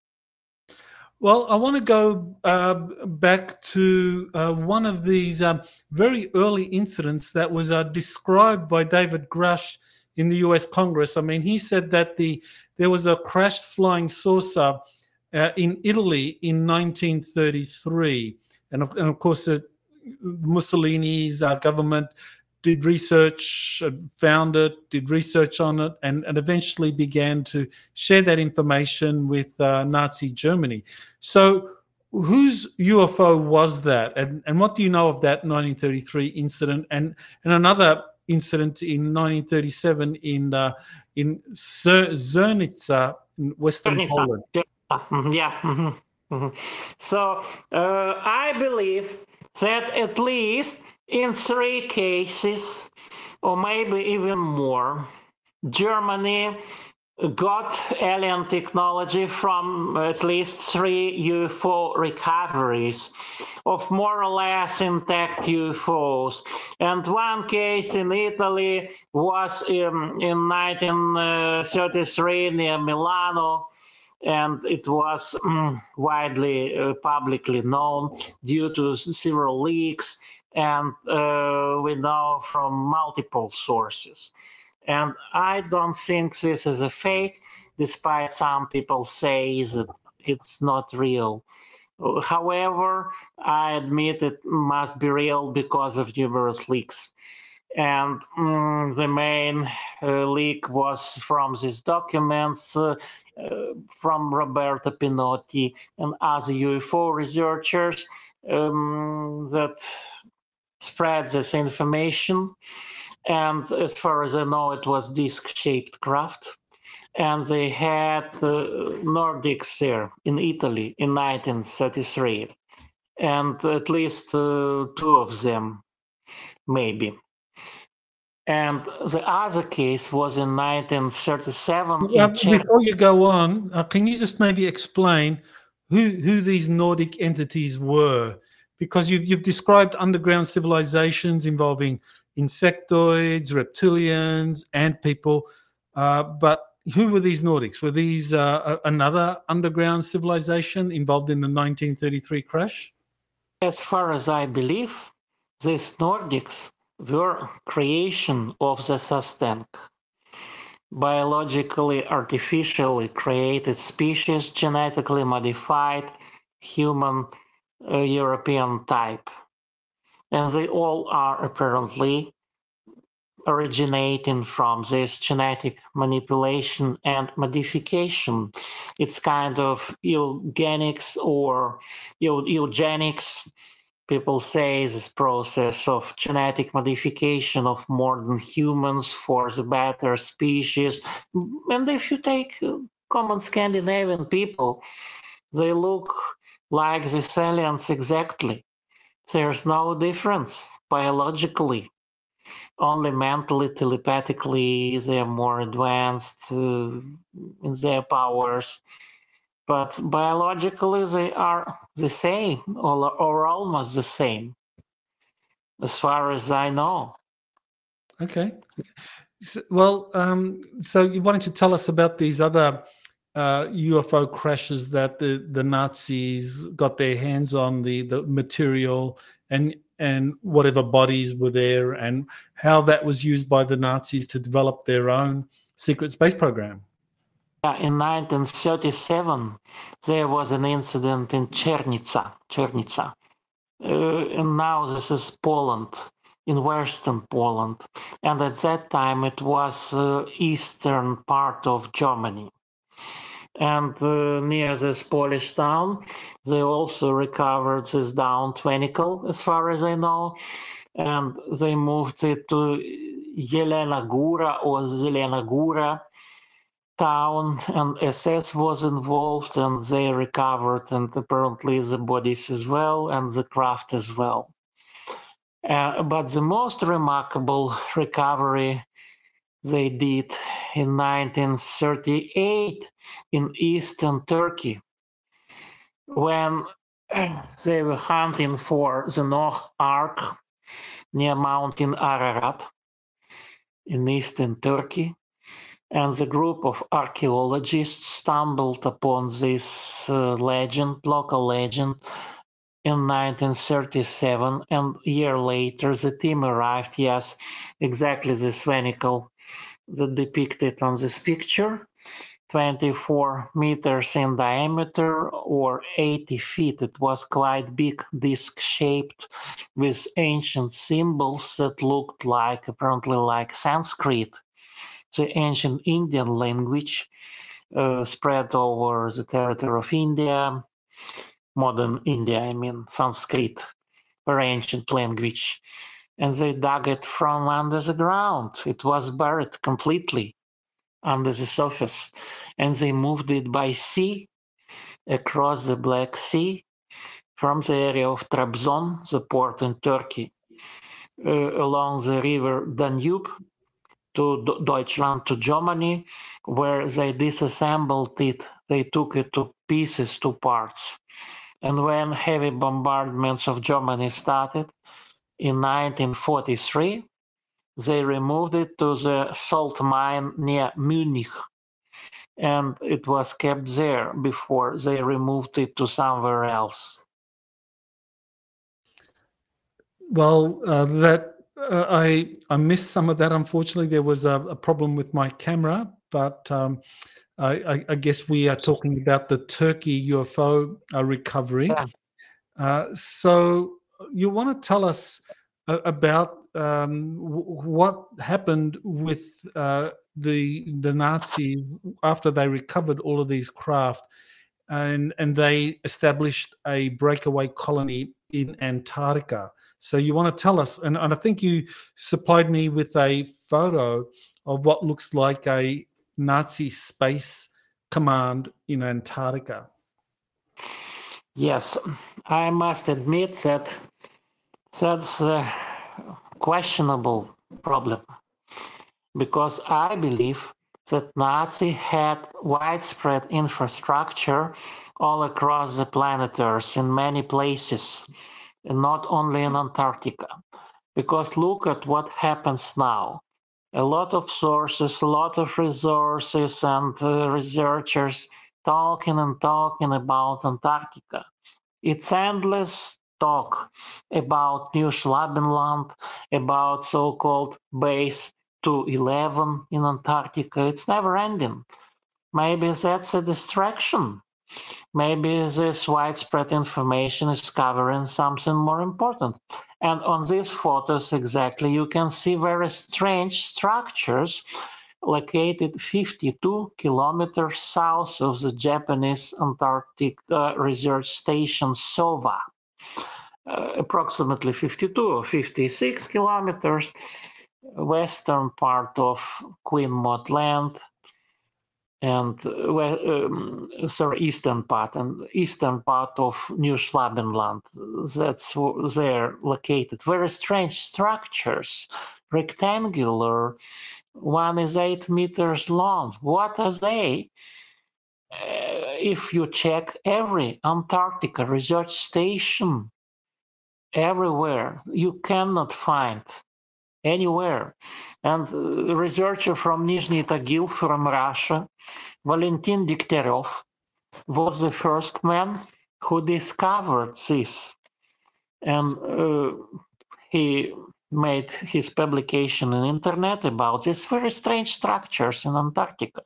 S1: Well, I want to go uh, back to uh, one of these um, very early incidents that was uh, described by David Grusch in the U.S. Congress. I mean, he said that the there was a crashed flying saucer uh, in Italy in 1933, and of, and of course, uh, Mussolini's uh, government did research, found it, did research on it, and, and eventually began to share that information with uh, Nazi Germany. So, whose UFO was that, and, and what do you know of that 1933 incident, and and another incident in 1937 in uh, in Zernitza, in Western Zernitza. Poland?
S3: Yeah. Mm-hmm. Mm-hmm. So uh, I believe that at least in three cases, or maybe even more, Germany got alien technology from at least three UFO recoveries of more or less intact UFOs. And one case in Italy was in, in 1933 near Milano and it was um, widely uh, publicly known due to several leaks and uh, we know from multiple sources. And i don't think this is a fake despite some people say that it's not real. However i admit it must be real because of numerous leaks. And um, the main uh, leak was from these documents uh, uh, from Roberto Pinotti and other UFO researchers um, that spread this information. And as far as I know, it was disc-shaped craft. And they had uh, Nordics there in Italy in 1933, and at least uh, two of them, maybe. And the other case was in 1937.
S1: Yeah, before you go on, uh, can you just maybe explain who who these Nordic entities were? Because you've you've described underground civilizations involving insectoids, reptilians, and people, uh, but who were these Nordics? Were these uh, another underground civilization involved in the 1933 crash?
S3: As far as I believe, these Nordics were creation of the SUSTENC, biologically artificially created species, genetically modified human European type. And they all are apparently originating from this genetic manipulation and modification. It's kind of eugenics or eugenics. People say this process of genetic modification of modern humans for the better species. And if you take uh, common Scandinavian people, they look like the aliens exactly. There's no difference biologically only mentally, telepathically, they are more advanced uh, in their powers. But biologically, they are the same or, or almost the same, as far as I know.
S1: Okay. So, well, um, so you wanted to tell us about these other uh, UFO crashes that the, the Nazis got their hands on the, the material and and whatever bodies were there and how that was used by the Nazis to develop their own secret space program.
S3: In 1937, there was an incident in Chernitsa, Chernitsa. Uh, and now this is Poland, in western Poland. And at that time, it was uh, eastern part of Germany and uh, near this Polish town, they also recovered this down twinkle, as far as I know, and they moved it to Yelena Gura or Zelena Gura town, and SS was involved, and they recovered, and apparently the bodies as well, and the craft as well. Uh, but the most remarkable recovery they did in 1938 in eastern Turkey when they were hunting for the Noah Ark near Mountain Ararat in eastern Turkey. And the group of archaeologists stumbled upon this uh, legend, local legend, in 1937. And a year later, the team arrived. Yes, exactly this venical that depicted on this picture 24 meters in diameter or 80 feet. It was quite big, disc shaped with ancient symbols that looked like apparently like Sanskrit, the ancient Indian language uh, spread over the territory of India, modern India, I mean Sanskrit, or ancient language and they dug it from under the ground. It was buried completely under the surface, and they moved it by sea across the Black Sea from the area of Trabzon, the port in Turkey, uh, along the river Danube to D- Deutschland, to Germany, where they disassembled it. They took it to pieces, to parts. And when heavy bombardments of Germany started, in 1943, they removed it to the salt mine near Munich, and it was kept there before they removed it to somewhere else.
S1: Well, uh, that uh, I I missed some of that. Unfortunately, there was a, a problem with my camera, but um, I, I, guess we are talking about the Turkey UFO uh, recovery. Yeah. Uh, so you want to tell us about um, what happened with uh, the the Nazis after they recovered all of these craft, and and they established a breakaway colony in Antarctica. So you want to tell us, and, and I think you supplied me with a photo of what looks like a Nazi space command in Antarctica.
S3: Yes, I must admit that that's a questionable problem because I believe that Nazi had widespread infrastructure all across the planet Earth in many places, and not only in Antarctica. Because look at what happens now. A lot of sources, a lot of resources, and uh, researchers talking and talking about Antarctica. It's endless talk about New Schwabenland, about so-called base 211 in Antarctica. It's never ending. Maybe that's a distraction Maybe this widespread information is covering something more important. And on these photos, exactly, you can see very strange structures located 52 kilometers south of the Japanese Antarctic uh, Research Station Syowa. Uh, approximately 52 or 56 kilometers western part of Queen Maud Land and uh, um, sorry eastern part and eastern part of New Schwabenland. That's there located. Very strange structures, rectangular. One is eight meters long. What are they? Uh, if you check every Antarctica research station everywhere. You cannot find anywhere. And a researcher from Nizhny Tagil from Russia, Valentin Degtyaryov, was the first man who discovered this. And uh, he made his publication on internet about these very strange structures in Antarctica.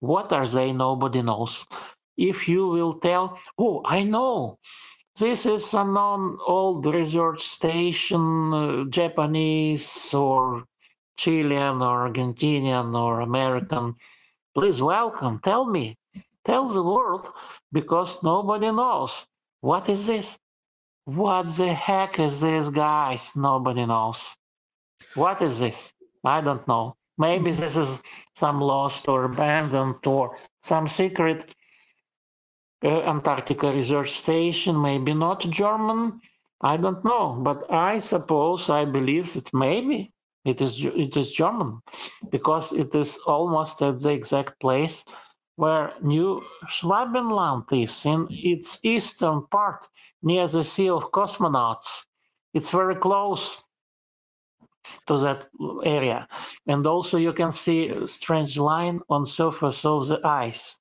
S3: What are they? Nobody knows. If you will tell, oh, I know, this is a non-old research station, uh, Japanese or Chilean or Argentinian or American. Please welcome. Tell me. Tell the world because nobody knows. What is this? What the heck is this, guys? Nobody knows. What is this? I don't know. Maybe this is some lost or abandoned or some secret uh, Antarctica Research Station, maybe not German. I don't know, but I suppose I believe that maybe it is it is German because it is almost at the exact place where New Schwabenland is in its eastern part near the Sea of Cosmonauts. It's very close to that area. And also you can see a strange line on surface of the ice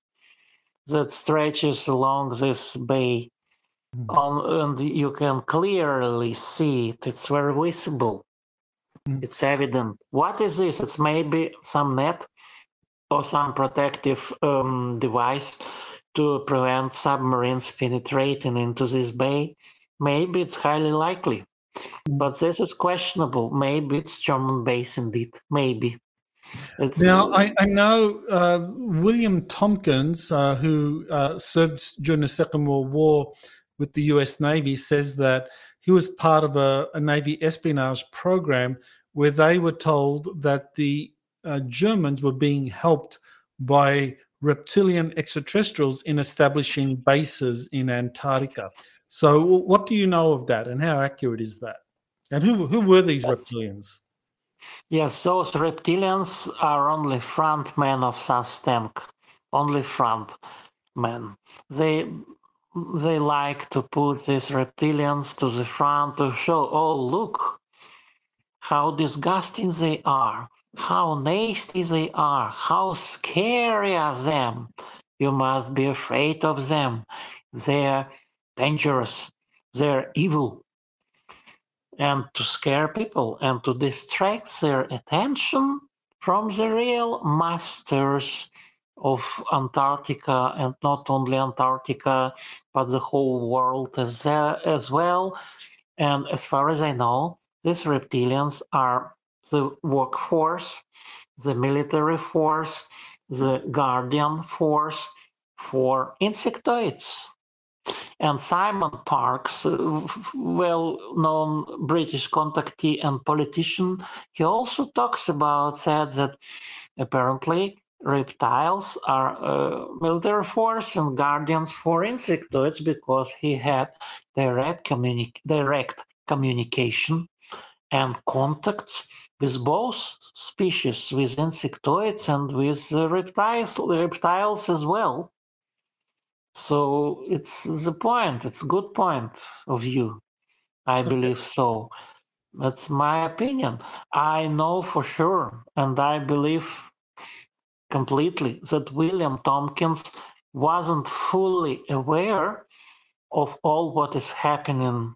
S3: that stretches along this bay. Mm. On, and you can clearly see it. It's very visible. Mm. It's evident. What is this? It's maybe some net or some protective um, device to prevent submarines penetrating into this bay. Maybe it's highly likely. But this is questionable. Maybe it's German base indeed. Maybe.
S1: It's, now, I, I know uh, William Tompkins, uh, who uh, served during the Second World War with the US Navy, says that he was part of a, a Navy espionage program where they were told that the uh, Germans were being helped by reptilian extraterrestrials in establishing bases in Antarctica. So, what do you know of that, and how accurate is that? And who who were these reptilians?
S3: Yes, those reptilians are only front men of SUSTENC, only front men. They they like to put these reptilians to the front to show, oh look, how disgusting they are, how nasty they are, how scary are them. You must be afraid of them. They're dangerous. They're evil and to scare people and to distract their attention from the real masters of Antarctica and not only Antarctica but the whole world as, as well. And as far as I know, these reptilians are the workforce, the military force, the guardian force for insectoids. And Simon Parkes, uh, well-known British contactee and politician, he also talks about said that apparently reptiles are a military force and guardians for insectoids because he had direct, communi- direct communication and contacts with both species, with insectoids and with uh, reptiles, reptiles as well. So it's the point. It's a good point of view. I believe so. That's my opinion. I know for sure, and I believe completely that William Tompkins wasn't fully aware of all what is happening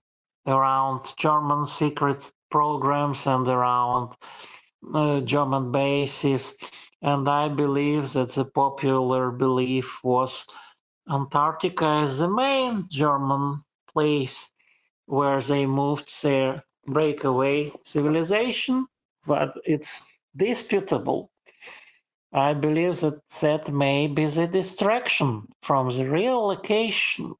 S3: around German secret programs and around uh, German bases. And I believe that the popular belief was Antarctica is the main German place where they moved their breakaway civilization, but it's disputable. I believe that that may be the distraction from the real location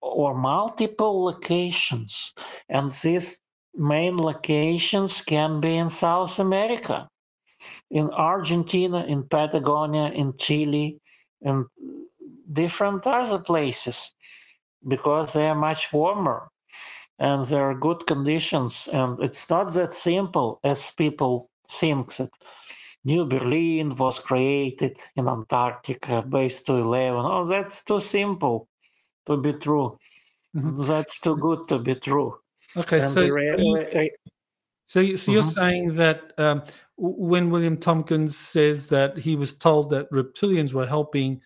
S3: or multiple locations. And these main locations can be in South America, in Argentina, in Patagonia, in Chile, and different other places because they are much warmer and there are good conditions. And it's not that simple as people think that New Berlin was created in Antarctica, base 211. Oh, that's too simple to be true. Mm-hmm. That's too good to be true.
S1: Okay, and so, you, so, you, so you're mm-hmm. saying that um, when William Tompkins says that he was told that reptilians were helping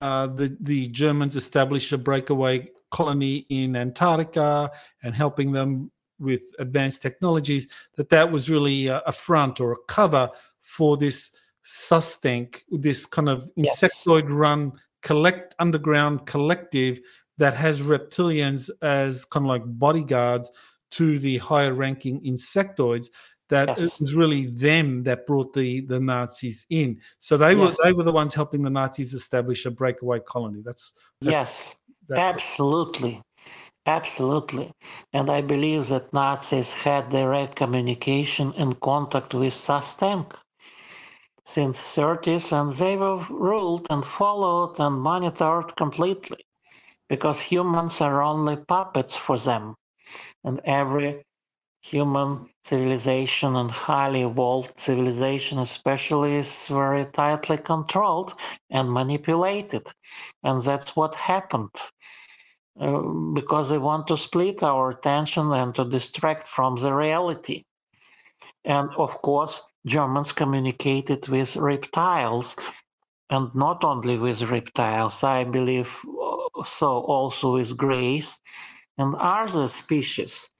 S1: uh, the the Germans establish a breakaway colony in Antarctica and helping them with advanced technologies, that that was really a, a front or a cover for this SUSTENC, this kind of insectoid-run collect underground collective that has reptilians as kind of like bodyguards to the higher ranking insectoids that yes. it was really them that brought the the Nazis in. So they yes. were they were the ones helping the Nazis establish a breakaway colony. That's, that's
S3: yes, that absolutely, absolutely. And I believe that Nazis had direct communication and contact with SUSTENC since 30s, and they were ruled and followed and monitored completely because humans are only puppets for them. And every human civilization and highly evolved civilization, especially, is very tightly controlled and manipulated. And that's what happened. Uh, because they want to split our attention and to distract from the reality. And of course, Germans communicated with reptiles, and not only with reptiles, I believe so also with greys and other species.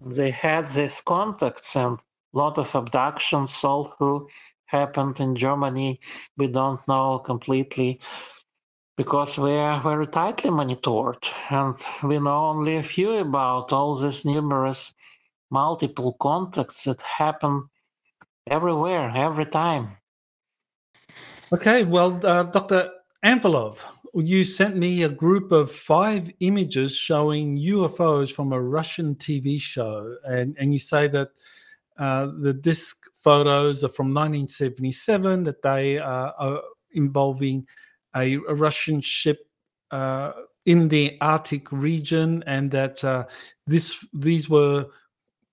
S3: They had these contacts and a lot of abductions also happened in Germany. We don't know completely because we are very tightly monitored and we know only a few about all these numerous multiple contacts that happen everywhere, every time.
S1: Okay, well, uh, Dr. Anfalov, you sent me a group of five images showing UFOs from a Russian TV show, and, and you say that uh, the disc photos are from 1977, that they are involving a, a Russian ship uh, in the Arctic region, and that uh, this these were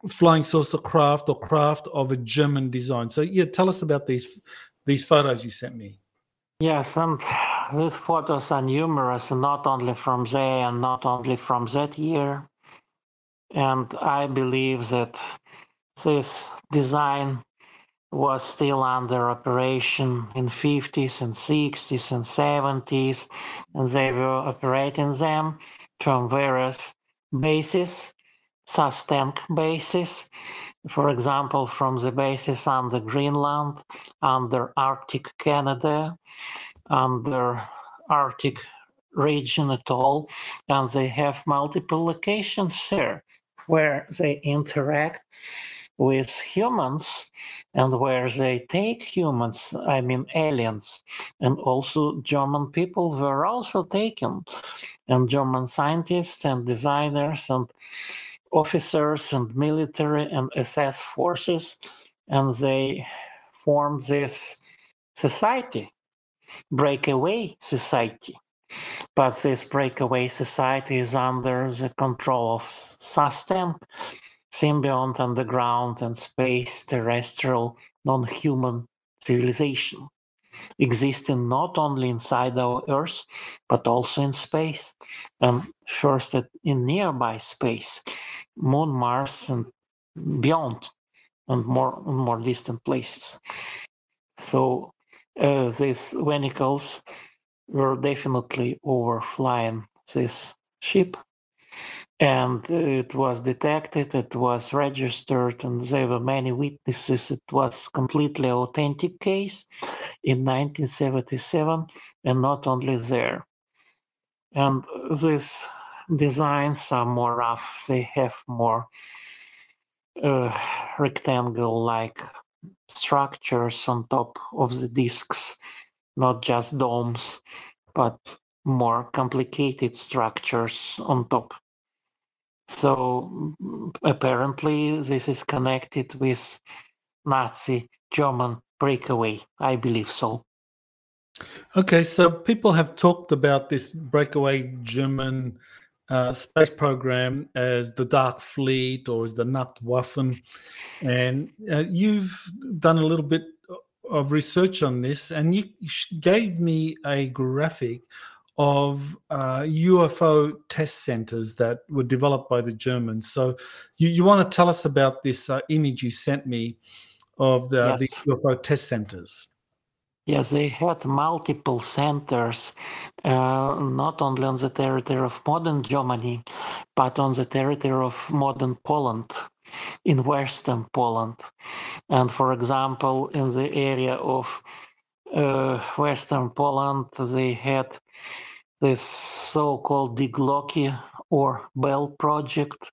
S1: flying saucer craft or craft of a German design. So yeah, tell us about these these photos you sent me.
S3: Yes, and these photos are numerous, not only from there and not only from that year. And I believe that this design was still under operation in 50s and 60s and 70s, and they were operating them from various bases SUSTENC bases, for example, from the bases under Greenland, under Arctic Canada, under Arctic region at all, and they have multiple locations there where they interact with humans and where they take humans, I mean aliens, and also German people were also taken, and German scientists and designers and officers and military and SS forces, and they formed this society, breakaway society. But this breakaway society is under the control of SUSTENC, symbiont underground and space terrestrial non-human civilization existing not only inside our Earth, but also in space, and first in nearby space, Moon, Mars, and beyond, and more more distant places. So uh, these vehicles were definitely overflying this ship and it was detected, it was registered, and there were many witnesses. It was completely authentic case in 1977, and not only there. And these designs are more rough. They have more uh, rectangle-like structures on top of the discs, not just domes, but more complicated structures on top. So apparently, this is connected with Nazi German breakaway. I believe so.
S1: Okay, so people have talked about this breakaway German uh, space program as the Dark Fleet or as the Nutwaffen. And uh, you've done a little bit of research on this, and you gave me a graphic of uh, UFO test centers that were developed by the Germans. So, you, you want to tell us about this uh, image you sent me of the, yes. the UFO test centers?
S3: Yes, they had multiple centers, uh, not only on the territory of modern Germany, but on the territory of modern Poland, in Western Poland. And for example, in the area of uh, Western Poland, they had this so-called Die Glocke or Bell project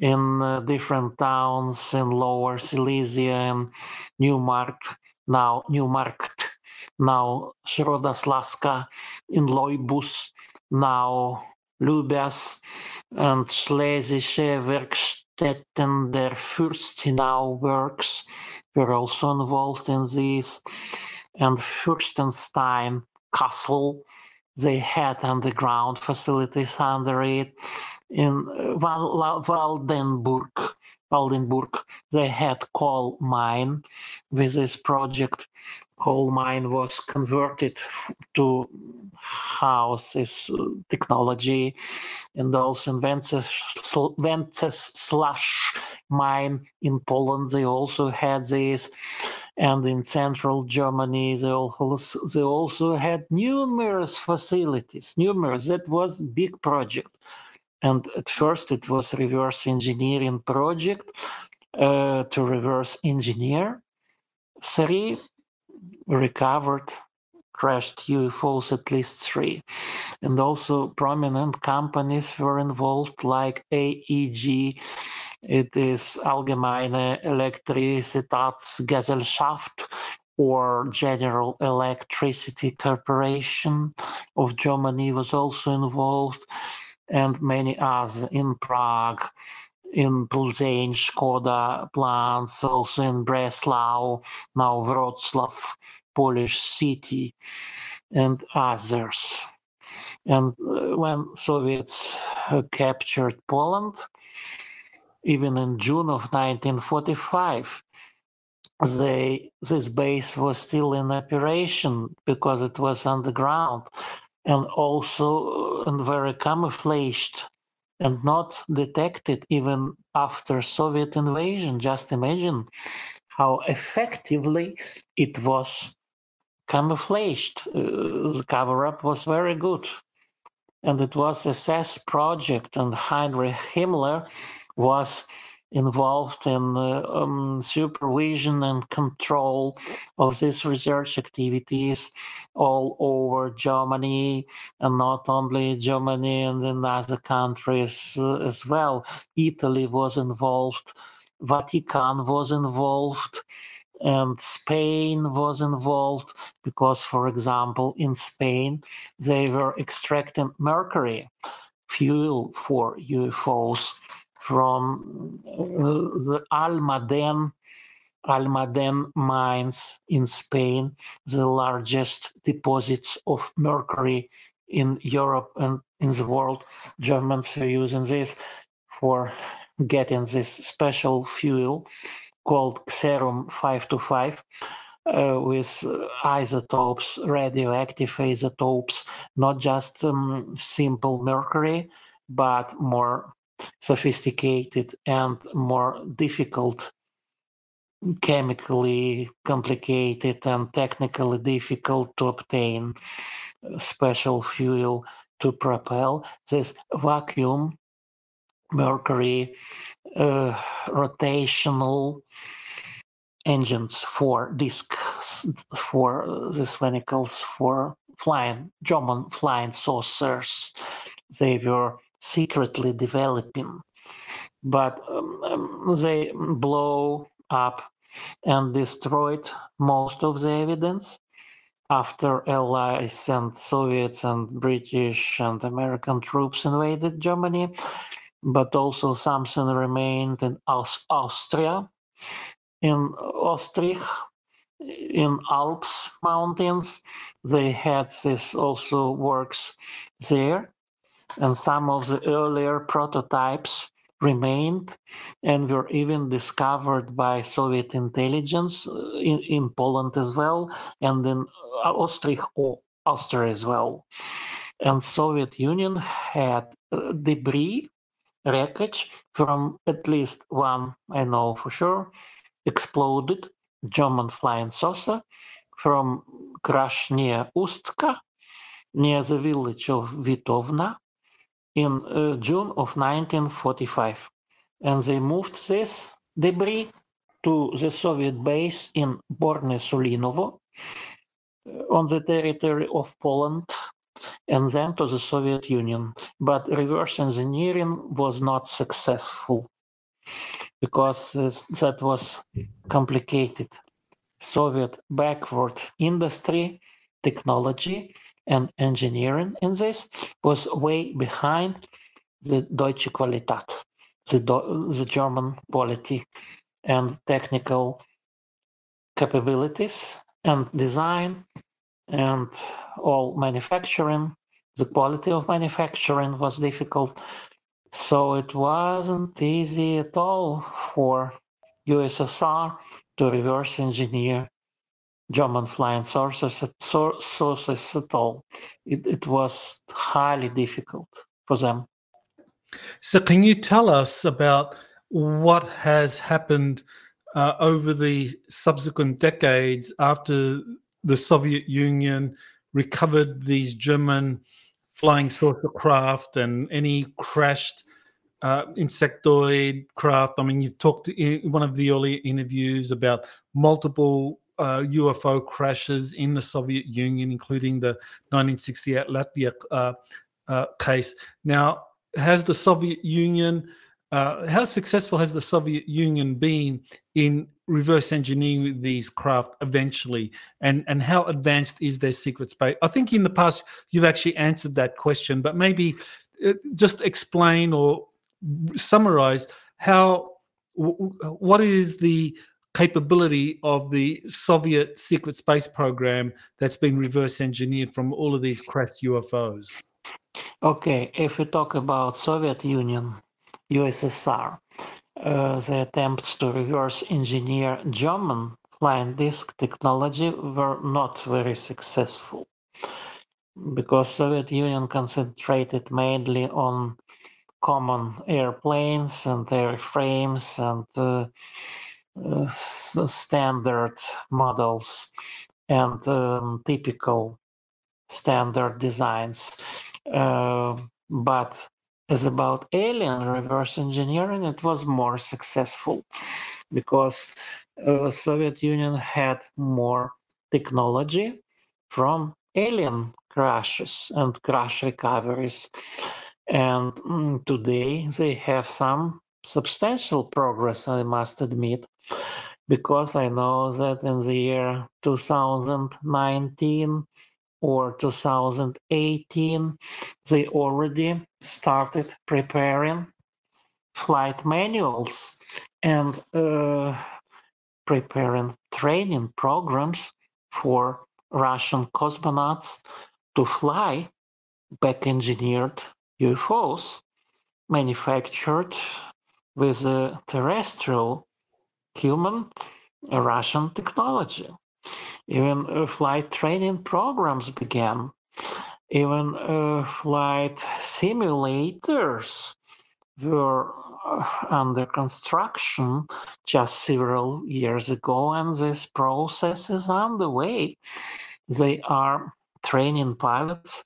S3: in uh, different towns in Lower Silesia and Neumarkt, now Newmarket, now Środa Śląska, in Leubus, now Lubiąż, and Schlesische Werkstätten der Fürstenau works were also involved in this, and Fürstenstein Castle they had underground facilities under it. In uh, Val- Waldenburg, Waldenburg, they had coal mine. With this project, coal mine was converted to houses this technology, and also in Wenceslas mine in Poland, they also had this. And in central Germany they also, they also had numerous facilities, numerous. That was big project, and at first it was reverse engineering project uh, to reverse engineer three recovered crashed UFOs, at least three. And also prominent companies were involved like AEG it is Allgemeine Elektrizitätsgesellschaft or General Electricity Corporation of Germany was also involved, and many others in Prague, in Plzeň, Skoda plants, also in Breslau, now Wrocław, Polish city, and others. And uh, when Soviets captured Poland, even in June of 1945, they, this base was still in operation because it was underground and also uh, and very camouflaged and not detected even after Soviet invasion. Just imagine how effectively it was camouflaged. Uh, the cover up was very good. And it was a SS project, and Heinrich Himmler was involved in um, supervision and control of these research activities all over Germany, and not only Germany and in other countries uh, as well. Italy was involved, Vatican was involved. And Spain was involved because, for example, in Spain, they were extracting mercury fuel for UFOs from the Almaden Almaden mines in Spain, the largest deposits of mercury in Europe and in the world. Germans are using this for getting this special fuel called Xerum 525 uh, with isotopes, radioactive isotopes, not just um, simple mercury, but more sophisticated and more difficult chemically complicated and technically difficult to obtain special fuel to propel. This vacuum mercury uh, rotational engines for discs for these vehicles for flying German flying saucers. They were secretly developing, but um, um, they blow up and destroyed most of the evidence. After Allies and Soviets and British and American troops invaded Germany, but also something remained in Aus- Austria, in Ostrich, in Alps mountains. They had this also works there, and some of the earlier prototypes remained and were even discovered by Soviet intelligence uh, in, in Poland as well, and in Austria, Austria as well. And Soviet Union had uh, debris wreckage from at least one, I know for sure, exploded German flying saucer from crash near Ustka, near the village of Vitovna, in uh, June of 1945. And they moved this debris to the Soviet base in Borne Sulinowo uh, on the territory of Poland and then to the Soviet Union. But reverse engineering was not successful because uh, that was complicated. Soviet backward industry, technology, and engineering in this was way behind the Deutsche Qualität, the, the German quality and technical capabilities and design and all manufacturing. The quality of manufacturing was difficult. So it wasn't easy at all for USSR to reverse engineer German flying sources at, sources at all. It, it was highly difficult for them.
S1: So, can you tell us about what has happened uh, over the subsequent decades after the Soviet Union recovered these German flying saucer craft and any crashed uh, insectoid craft? I mean, you've talked in one of the earlier interviews about multiple uh, UFO crashes in the Soviet Union, including the 1968 Latvia uh, uh, case. Now, has the Soviet Union, uh, how successful has the Soviet Union been in reverse engineering these craft eventually? And, and how advanced is their secret space? I think in the past you've actually answered that question, but maybe uh, just explain or summarize how what is the capability of the Soviet secret space program that's been reverse engineered from all of these crashed UFOs?
S3: Okay, if we talk about Soviet Union, USSR, uh, the attempts to reverse engineer German flying disc technology were not very successful because Soviet Union concentrated mainly on common airplanes and airframes and uh, standard models and um, typical standard designs. Uh, but as about alien reverse engineering, it was more successful because uh, Soviet Union had more technology from alien crashes and crash recoveries. And mm, today they have some substantial progress, I must admit, because I know that in the year 2019 or 2018, they already started preparing flight manuals and uh, preparing training programs for Russian cosmonauts to fly back engineered UFOs manufactured with a terrestrial human Russian technology. Even uh, flight training programs began. Even uh, flight simulators were uh, under construction just several years ago, and this process is underway. They are training pilots,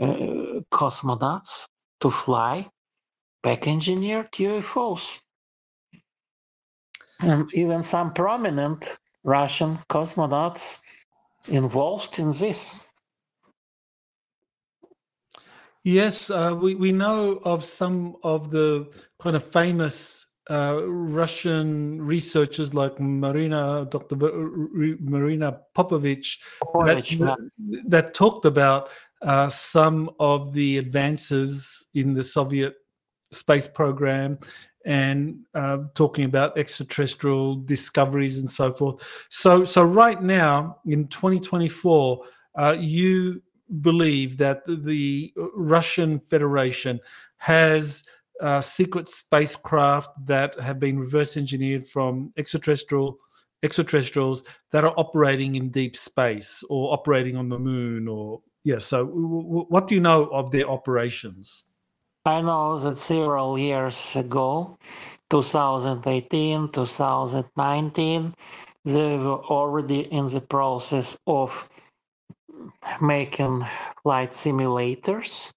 S3: uh, cosmonauts to fly back engineered UFOs. And even some prominent Russian cosmonauts involved in this.
S1: Yes, uh, we, we know of some of the kind of famous uh, Russian researchers like Marina, Dr. Marina Popovich,
S3: Popovich
S1: that, that, talked about uh, some of the advances in the Soviet space program and uh, talking about extraterrestrial discoveries and so forth. So, so right now in 2024, uh, you believe that the Russian Federation has uh, secret spacecraft that have been reverse engineered from extraterrestrial extraterrestrials that are operating in deep space or operating on the moon or yeah so w- w- what do you know of their operations
S3: i know that several years ago 2018 2019 they were already in the process of making flight simulators,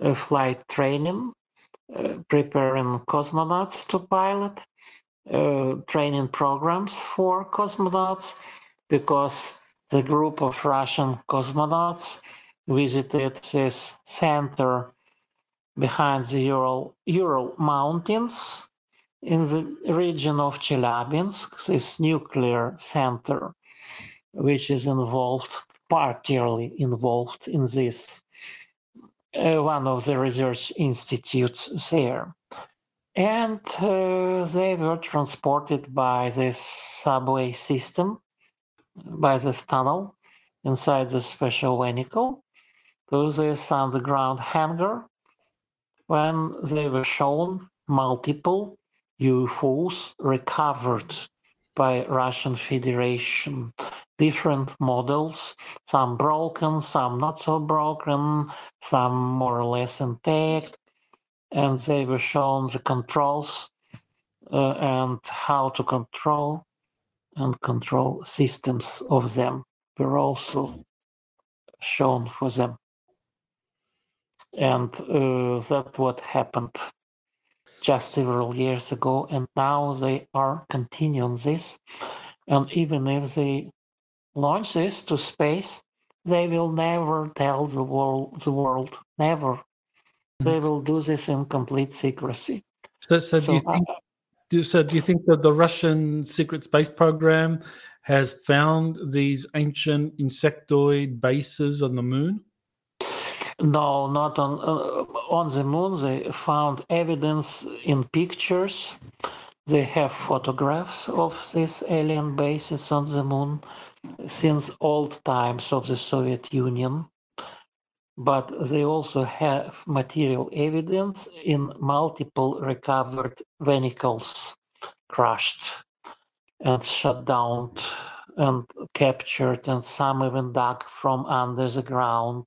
S3: uh, flight training, uh, preparing cosmonauts to pilot, uh, training programs for cosmonauts, because the group of Russian cosmonauts visited this center behind the Ural, Ural Mountains in the region of Chelyabinsk, this nuclear center, which is involved partially involved in this, uh, one of the research institutes there. And uh, they were transported by this subway system, by this tunnel inside the special vehicle to this underground hangar when they were shown multiple UFOs recovered by Russian Federation different models, some broken, some not so broken, some more or less intact, and they were shown the controls uh, and how to control and control systems of them were also shown for them. And uh, that's what happened just several years ago, and now they are continuing this. And even if they launch this to space, they will never tell the world. The world never. Mm-hmm. They will do this in complete secrecy.
S1: So, so, do you think? do, so, do you think that the Russian secret space program has found these ancient insectoid bases on the moon?
S3: No, not on uh, on the moon. They found evidence in pictures. They have photographs of these alien bases on the moon since old times of the Soviet Union, but they also have material evidence in multiple recovered vehicles crushed and shut down and captured, and some even dug from under the ground.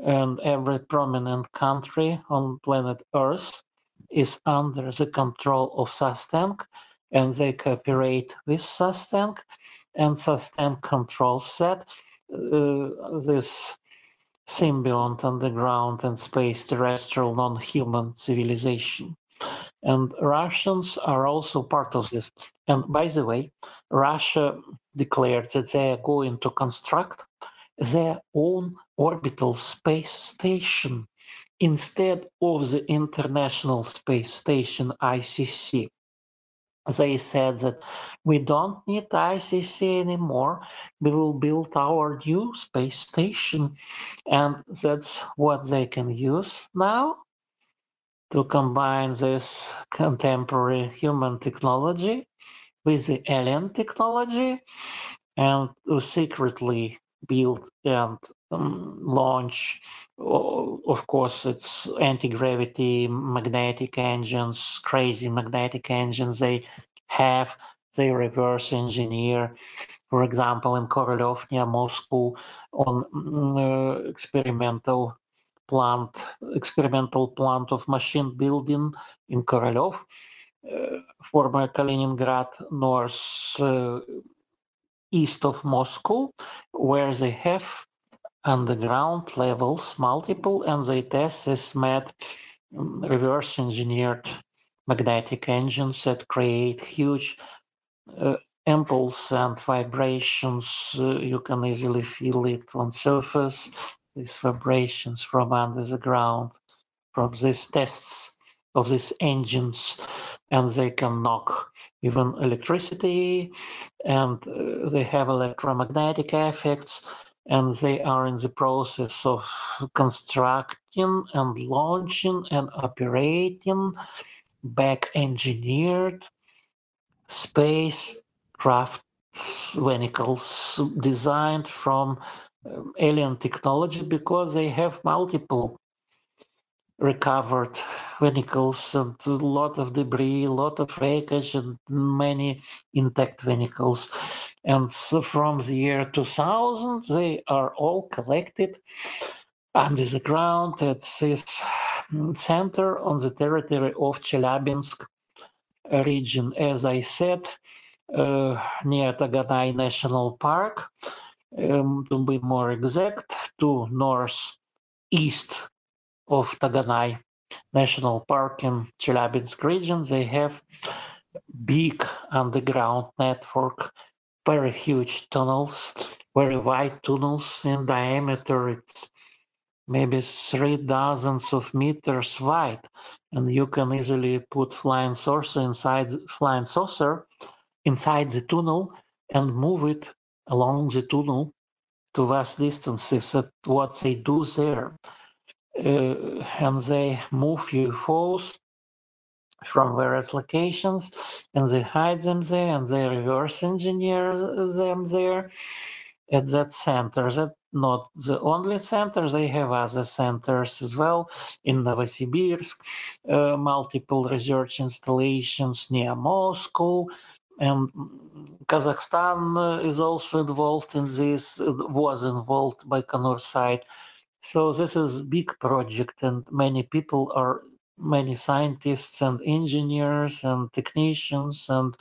S3: And every prominent country on planet Earth is under the control of SUSTENC, and they cooperate with SUSTENC and sustain control set uh, this symbiont underground and space terrestrial non-human civilization. And Russians are also part of this. And by the way, Russia declared that they are going to construct their own orbital space station instead of the International Space Station ICC they said that we don't need ICC anymore. We will build our new space station. And that's what they can use now to combine this contemporary human technology with the alien technology and to secretly build and um, launch. Of course it's anti-gravity magnetic engines crazy magnetic engines. They have they reverse engineer. For example in Korolev near Moscow on mm, uh, experimental plant experimental plant of machine building in Korolev uh, former Kaliningrad north uh, east of Moscow where they have underground levels multiple and they test this mad um, reverse engineered magnetic engines that create huge uh, impulse and vibrations. Uh, you can easily feel it on surface. These vibrations from under the ground, from these tests of these engines, and they can knock even electricity, and uh, they have electromagnetic effects, and they are in the process of constructing and launching and operating back engineered spacecraft vehicles designed from um, alien technology because they have multiple recovered vehicles and a lot of debris, a lot of wreckage, and many intact vehicles. And so from the year 2000, they are all collected under the ground at this center on the territory of Chelyabinsk region. As I said, uh, near Taganai National Park, um, to be more exact, to northeast of Taganai National Park in Chelyabinsk region, they have big underground network, very huge tunnels, very wide tunnels in diameter. It's maybe three dozens of meters wide, and you can easily put flying saucer inside flying saucer inside the tunnel and move it along the tunnel to vast distances. What they do there. Uh, and they move UFOs from various locations and they hide them there and they reverse engineer them there at that center. That not the only center, they have other centers as well in Novosibirsk, uh, multiple research installations near Moscow, and Kazakhstan is also involved in this, was involved by Baikonur side. So this is a big project and many people are many scientists and engineers and technicians and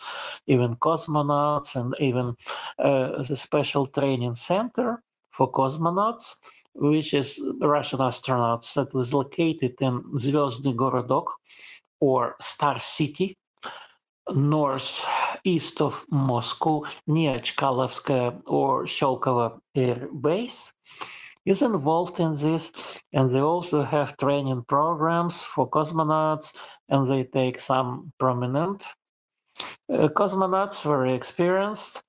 S3: even cosmonauts and even uh, the special training center for cosmonauts, which is Russian astronauts that is located in Zvyozdny Gorodok or Star City northeast of Moscow, near Chkalovskaya or Sholkovo Air Base, is involved in this. And they also have training programs for cosmonauts, and they take some prominent uh, cosmonauts, very experienced,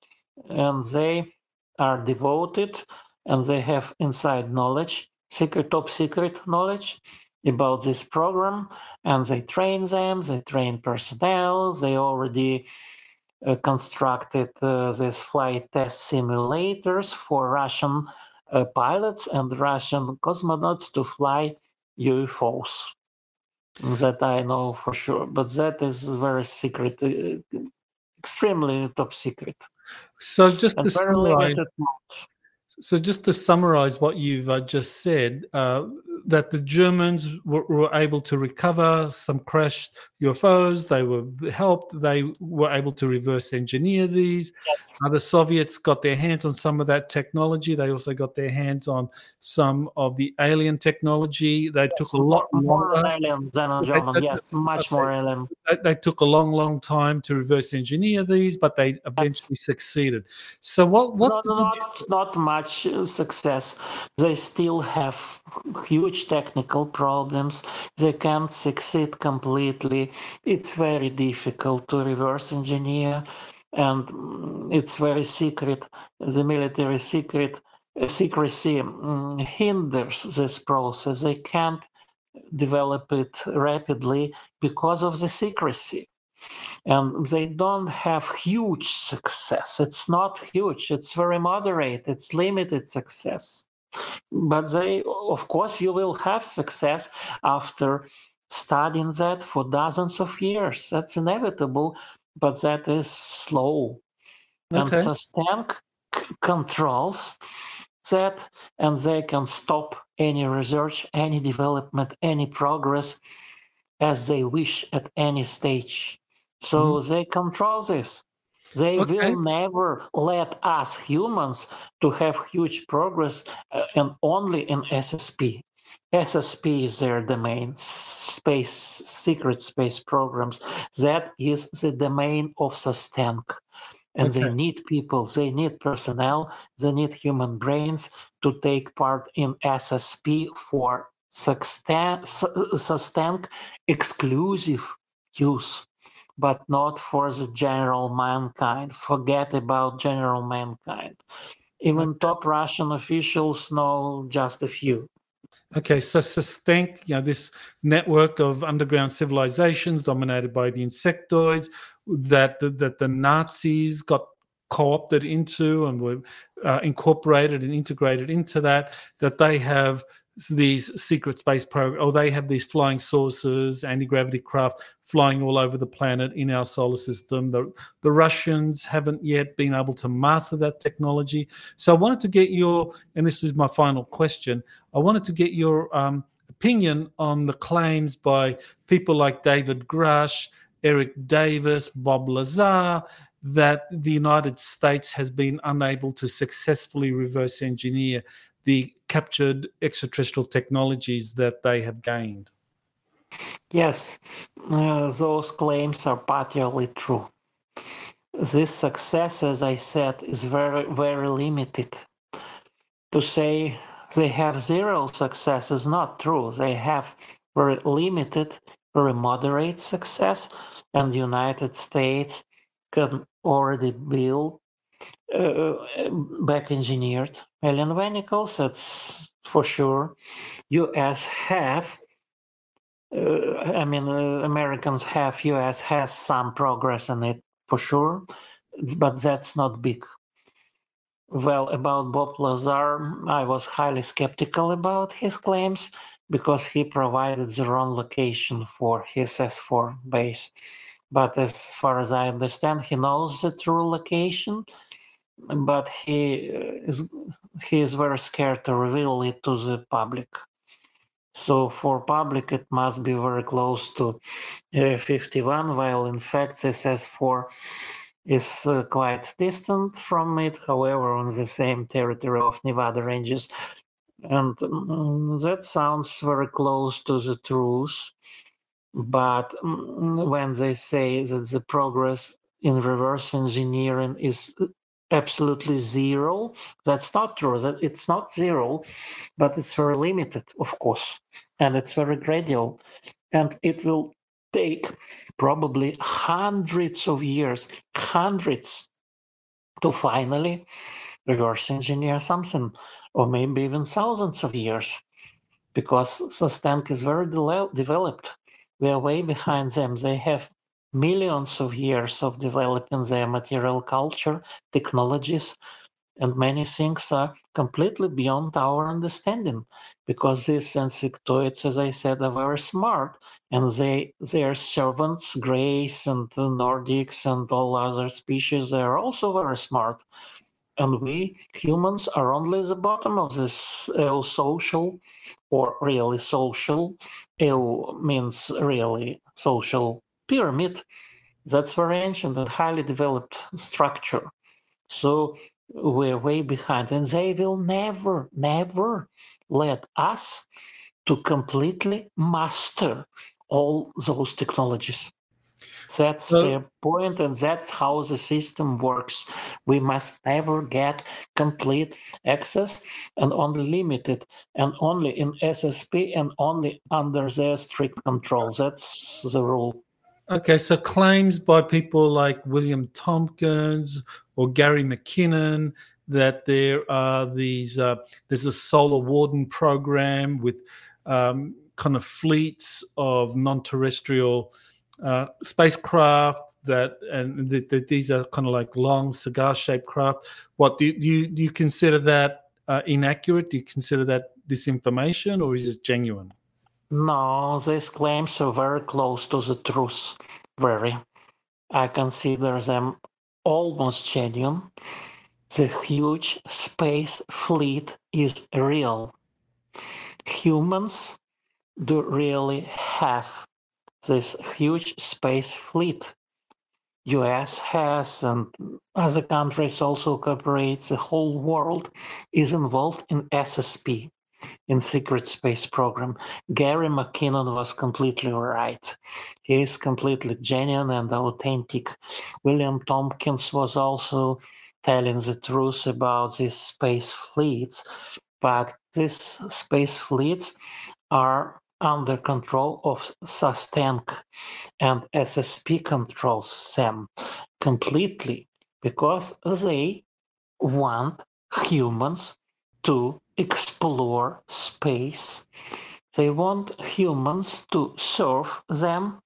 S3: and they are devoted and they have inside knowledge, secret, top secret knowledge about this program and they train them, they train personnel, they already uh, constructed uh, these flight test simulators for Russian pilots and Russian cosmonauts to fly UFOs. That I know for sure, but that is very secret, uh, extremely top secret.
S1: So just and to summarize, so just to summarize what you've uh, just said, uh, that the Germans were, were, able to recover some crashed UFOs. They were helped. They were able to reverse engineer these. Yes. Uh, the Soviets got their hands on some of that technology. They also got their hands on some of the alien technology. They yes. took a lot
S3: more longer. alien than on German. yes, much more alien.
S1: They, they, took a long, long time to reverse engineer these, but they eventually yes. succeeded. So what? What?
S3: Not, not, not much Uh, success. They still have huge technical problems. They can't succeed completely it's very difficult to reverse engineer and mm, it's very secret. The military secret uh, secrecy mm, hinders this process. They can't develop it rapidly because of the secrecy. And they don't have huge success. It's not huge, it's very moderate, it's limited success. But they, of course, you will have success after studying that for dozens of years. That's inevitable, but that is slow. Okay. And SUSTENC controls that, and they can stop any research, any development, any progress as they wish at any stage. So mm-hmm. they control this. They okay. will never let us humans to have huge progress uh, and only in SSP. SSP is their domain, space secret space programs. That is the domain of SUSTENC. And okay. they need people, they need personnel, they need human brains to take part in SSP for sustained exclusive use, but not for the general mankind. Forget about general mankind. Even top Russian officials know just a few.
S1: Okay, so SUSTENC, you know, this network of underground civilizations dominated by the insectoids that the, that the Nazis got co-opted into and were uh, incorporated and integrated into that, that they have these secret space program, or they have these flying saucers, anti-gravity craft flying all over the planet in our solar system. The, the Russians haven't yet been able to master that technology. So I wanted to get your, and this is my final question, I wanted to get your um, opinion on the claims by people like David Grusch, Eric Davis, Bob Lazar, that the United States has been unable to successfully reverse engineer the captured extraterrestrial technologies that they have gained.
S3: Yes, uh, those claims are partially true. This success, as I said, is very, very limited. To say they have zero success is not true. They have very limited, very moderate success, and the United States can already build uh, back engineered alien vehicles. That's for sure. U.S. have. Uh, I mean, uh, Americans have. U.S. has some progress in it for sure, but that's not big. Well, about Bob Lazar, I was highly skeptical about his claims because he provided the wrong location for his S4 base. But as far as I understand, he knows the true location but he uh, is he is very scared to reveal it to the public. So for public, it must be very close to uh, 51, while in fact SS4 is uh, quite distant from it, however, on the same territory of Nevada ranges. And um, that sounds very close to the truth. But um, when they say that the progress in reverse engineering is absolutely zero. That's not true. That it's not zero, but it's very limited, of course, and it's very gradual, and it will take probably hundreds of years, hundreds, to finally reverse engineer something, or maybe even thousands of years, because SUSTENC is very de- developed. We are way behind them. They have millions of years of developing their material culture, technologies, and many things are completely beyond our understanding because these insectoids, as I said, are very smart and they their servants, Greys and the Nordics and all other species, they are also very smart. And we humans are only the bottom of this uh, social or really social. EU means really social pyramid that's very ancient and highly developed structure. So we're way behind, and they will never, never let us to completely master all those technologies. That's so, their point, and that's how the system works. We must never get complete access and only limited, and only in SSP and only under their strict control. That's the rule.
S1: Okay, so claims by people like William Tompkins or Gary McKinnon that there are these uh, there's a solar warden program with um, kind of fleets of non-terrestrial uh, spacecraft that and these are kind of like long cigar-shaped craft. What do you do you, do you consider that uh, inaccurate? Do you consider that disinformation, or is it genuine?
S3: No, these claims are very close to the truth. Very. I consider them almost genuine. The huge space fleet is real. Humans do really have this huge space fleet. US has and other countries also cooperate. The whole world is involved in SSP. In secret space program. Gary McKinnon was completely right. He is completely genuine and authentic. William Tompkins was also telling the truth about these space fleets, but these space fleets are under control of SUSTENC and SSP controls them completely because they want humans to explore space. They want humans to serve them.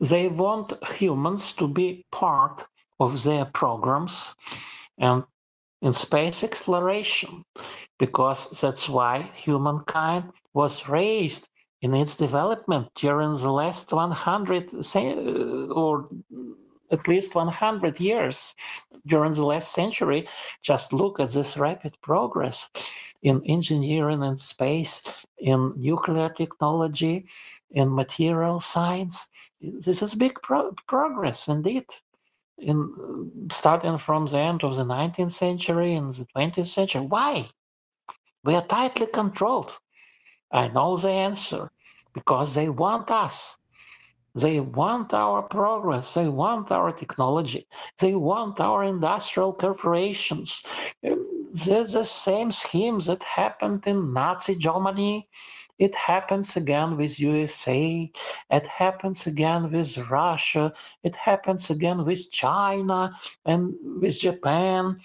S3: They want humans to be part of their programs and in space exploration, because that's why humankind was raised in its development during the last 100 or at least 100 years during the last century. Just look at this rapid progress in engineering and space, in nuclear technology, in material science. This is big pro- progress indeed. In starting from the end of the 19th century and the 20th century. Why? We are tightly controlled. I know the answer because they want us. They want our progress. They want our technology. They want our industrial corporations. There's the same scheme that happened in Nazi Germany. It happens again with USA. It happens again with Russia. It happens again with China and with Japan,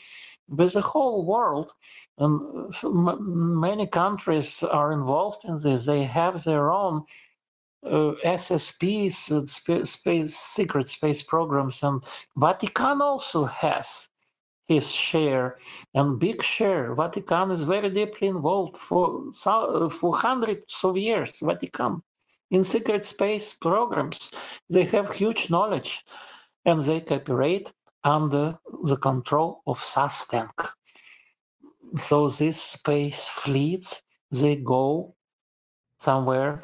S3: with the whole world. And many countries are involved in this. They have their own uh, SSPs, uh, space, secret space programs, and Vatican also has his share and big share. Vatican is very deeply involved for for hundreds of years. Vatican in secret space programs, they have huge knowledge, and they cooperate under the control of SUSTENC. So these space fleets they go somewhere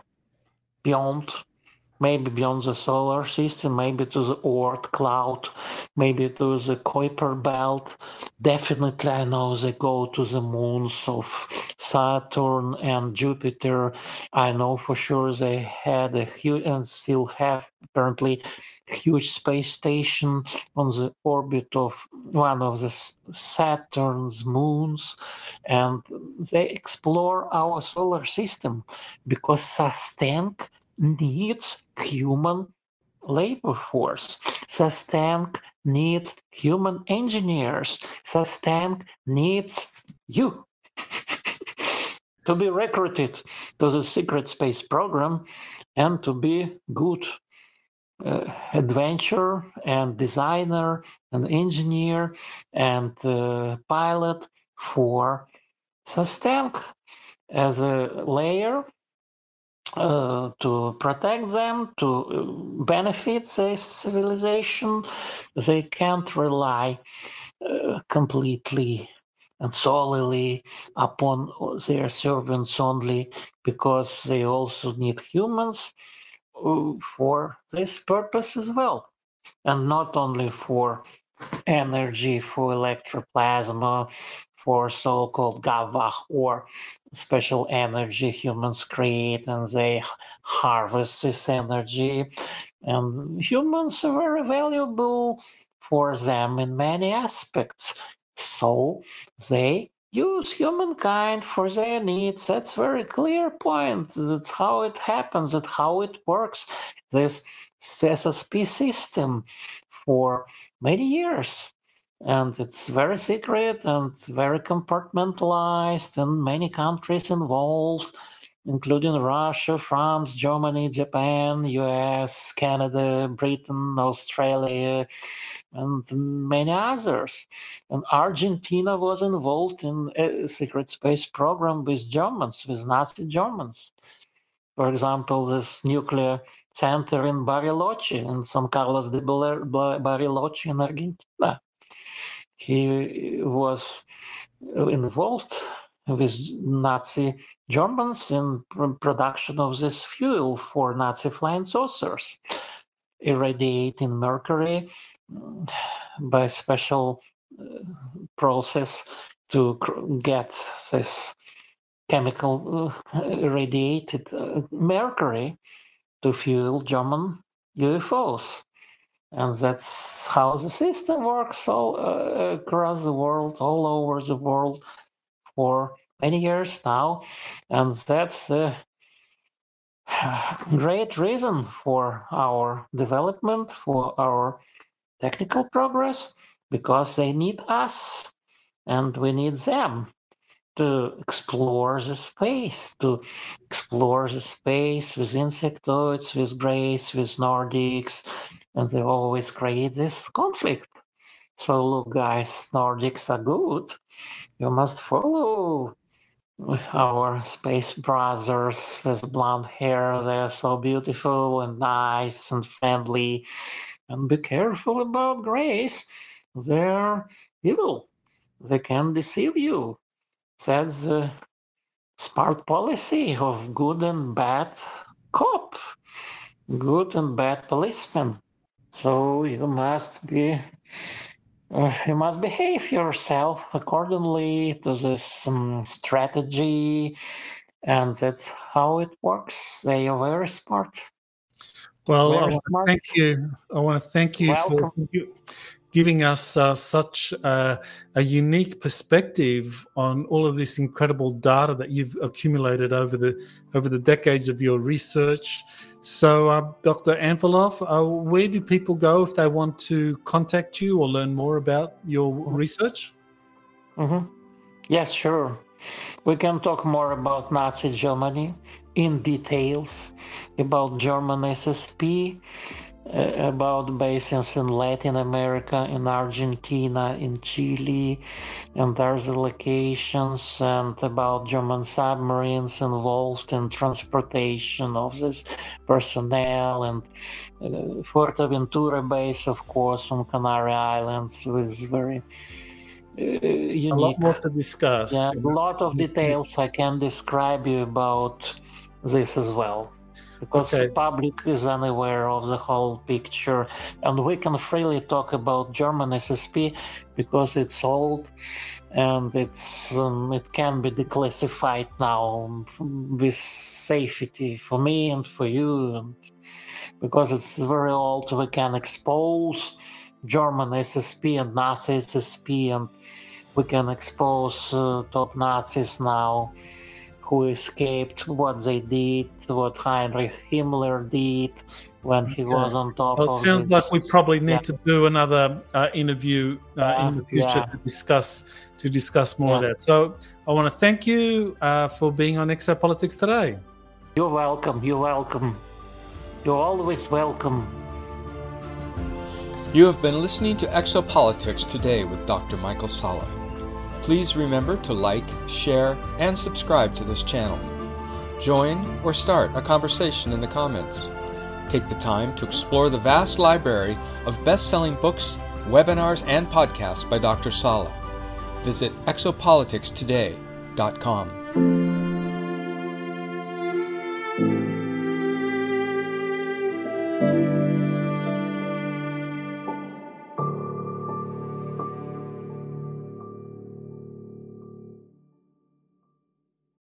S3: beyond maybe beyond the solar system, maybe to the Oort cloud, maybe to the Kuiper belt. Definitely, I know they go to the moons of Saturn and Jupiter. I know for sure they had a huge and still have apparently huge space station on the orbit of one of the Saturn's moons, and they explore our solar system because SUSTENC needs human labor force. SUSTENC needs human engineers. SUSTENC needs you to be recruited to the secret space program and to be good uh, adventure and designer and engineer and uh, pilot for SUSTENC as a layer uh, to protect them, to uh, benefit this civilization. They can't rely uh, completely and solely upon their servants only because they also need humans for this purpose as well. And not only for energy, for electroplasma, for so-called GAVAH or special energy humans create and they harvest this energy. And humans are very valuable for them in many aspects. So they use humankind for their needs. That's very clear point. That's how it happens. That's how it works. This SSP system for many years and it's very secret and very compartmentalized and many countries involved including russia france germany japan us canada britain australia and many others. And argentina was involved in a secret space program with germans with nazi germans. For example this nuclear center in bariloche in san carlos de bariloche in argentina. He was involved with Nazi Germans in production of this fuel for Nazi flying saucers, irradiating mercury mm, by special uh, process to get this chemical uh, radiated uh, mercury to fuel German UFOs. And that's how the system works all uh, across the world, all over the world for many years now. And that's the great reason for our development, for our technical progress, because they need us and we need them to explore the space, to explore the space with insectoids, with Greys, with Nordics, and they always create this conflict. So look, guys, Nordics are good. You must follow our space brothers with blonde hair. They're so beautiful and nice and friendly. And be careful about Greys. They're evil. They can deceive you. That's the smart policy of good and bad cop, good and bad policeman. So you must be, uh, you must behave yourself accordingly to this um, strategy, and that's how it works. They are very smart.
S1: Well, very I want smart. to thank you. I want to thank you Welcome. for giving us uh, such uh, a unique perspective on all of this incredible data that you've accumulated over the over the decades of your research. So, uh, Dr. Anfalov, uh, where do people go if they want to contact you or learn more about your research?
S3: Mm-hmm. Yes, sure. We can talk more about Nazi Germany in details, about German SSP, about basins in Latin America, in Argentina, in Chile, and there's locations, and about German submarines involved in transportation of this personnel, and uh, Fuerteventura base, of course, on Canary Islands, with very uh, unique. A
S1: lot more to discuss.
S3: Yeah, a lot of details I can describe you about this as well because okay. the public is unaware of the whole picture. And we can freely talk about german ssp because it's old and it's um, it can be declassified now. With safety for me and for you and because it's very old we can expose german ssp and nazi ssp and we can expose uh, top nazis now who escaped, what they did, what Heinrich Himmler did when he okay. was on top.
S1: Well, it sounds like we probably need yeah. to do another uh, interview uh, yeah, in the future yeah. to discuss to discuss more of that. So I want to thank you uh, for being on Exopolitics today.
S3: You're welcome. You're welcome. You're always welcome.
S2: You have been listening to Exopolitics today with Dr. Michael Salla. Please remember to like, share, and subscribe to this channel. Join or start a conversation in the comments. Take the time to explore the vast library of best selling books, webinars, and podcasts by Dr. Salla. Visit exopoliticstoday.com.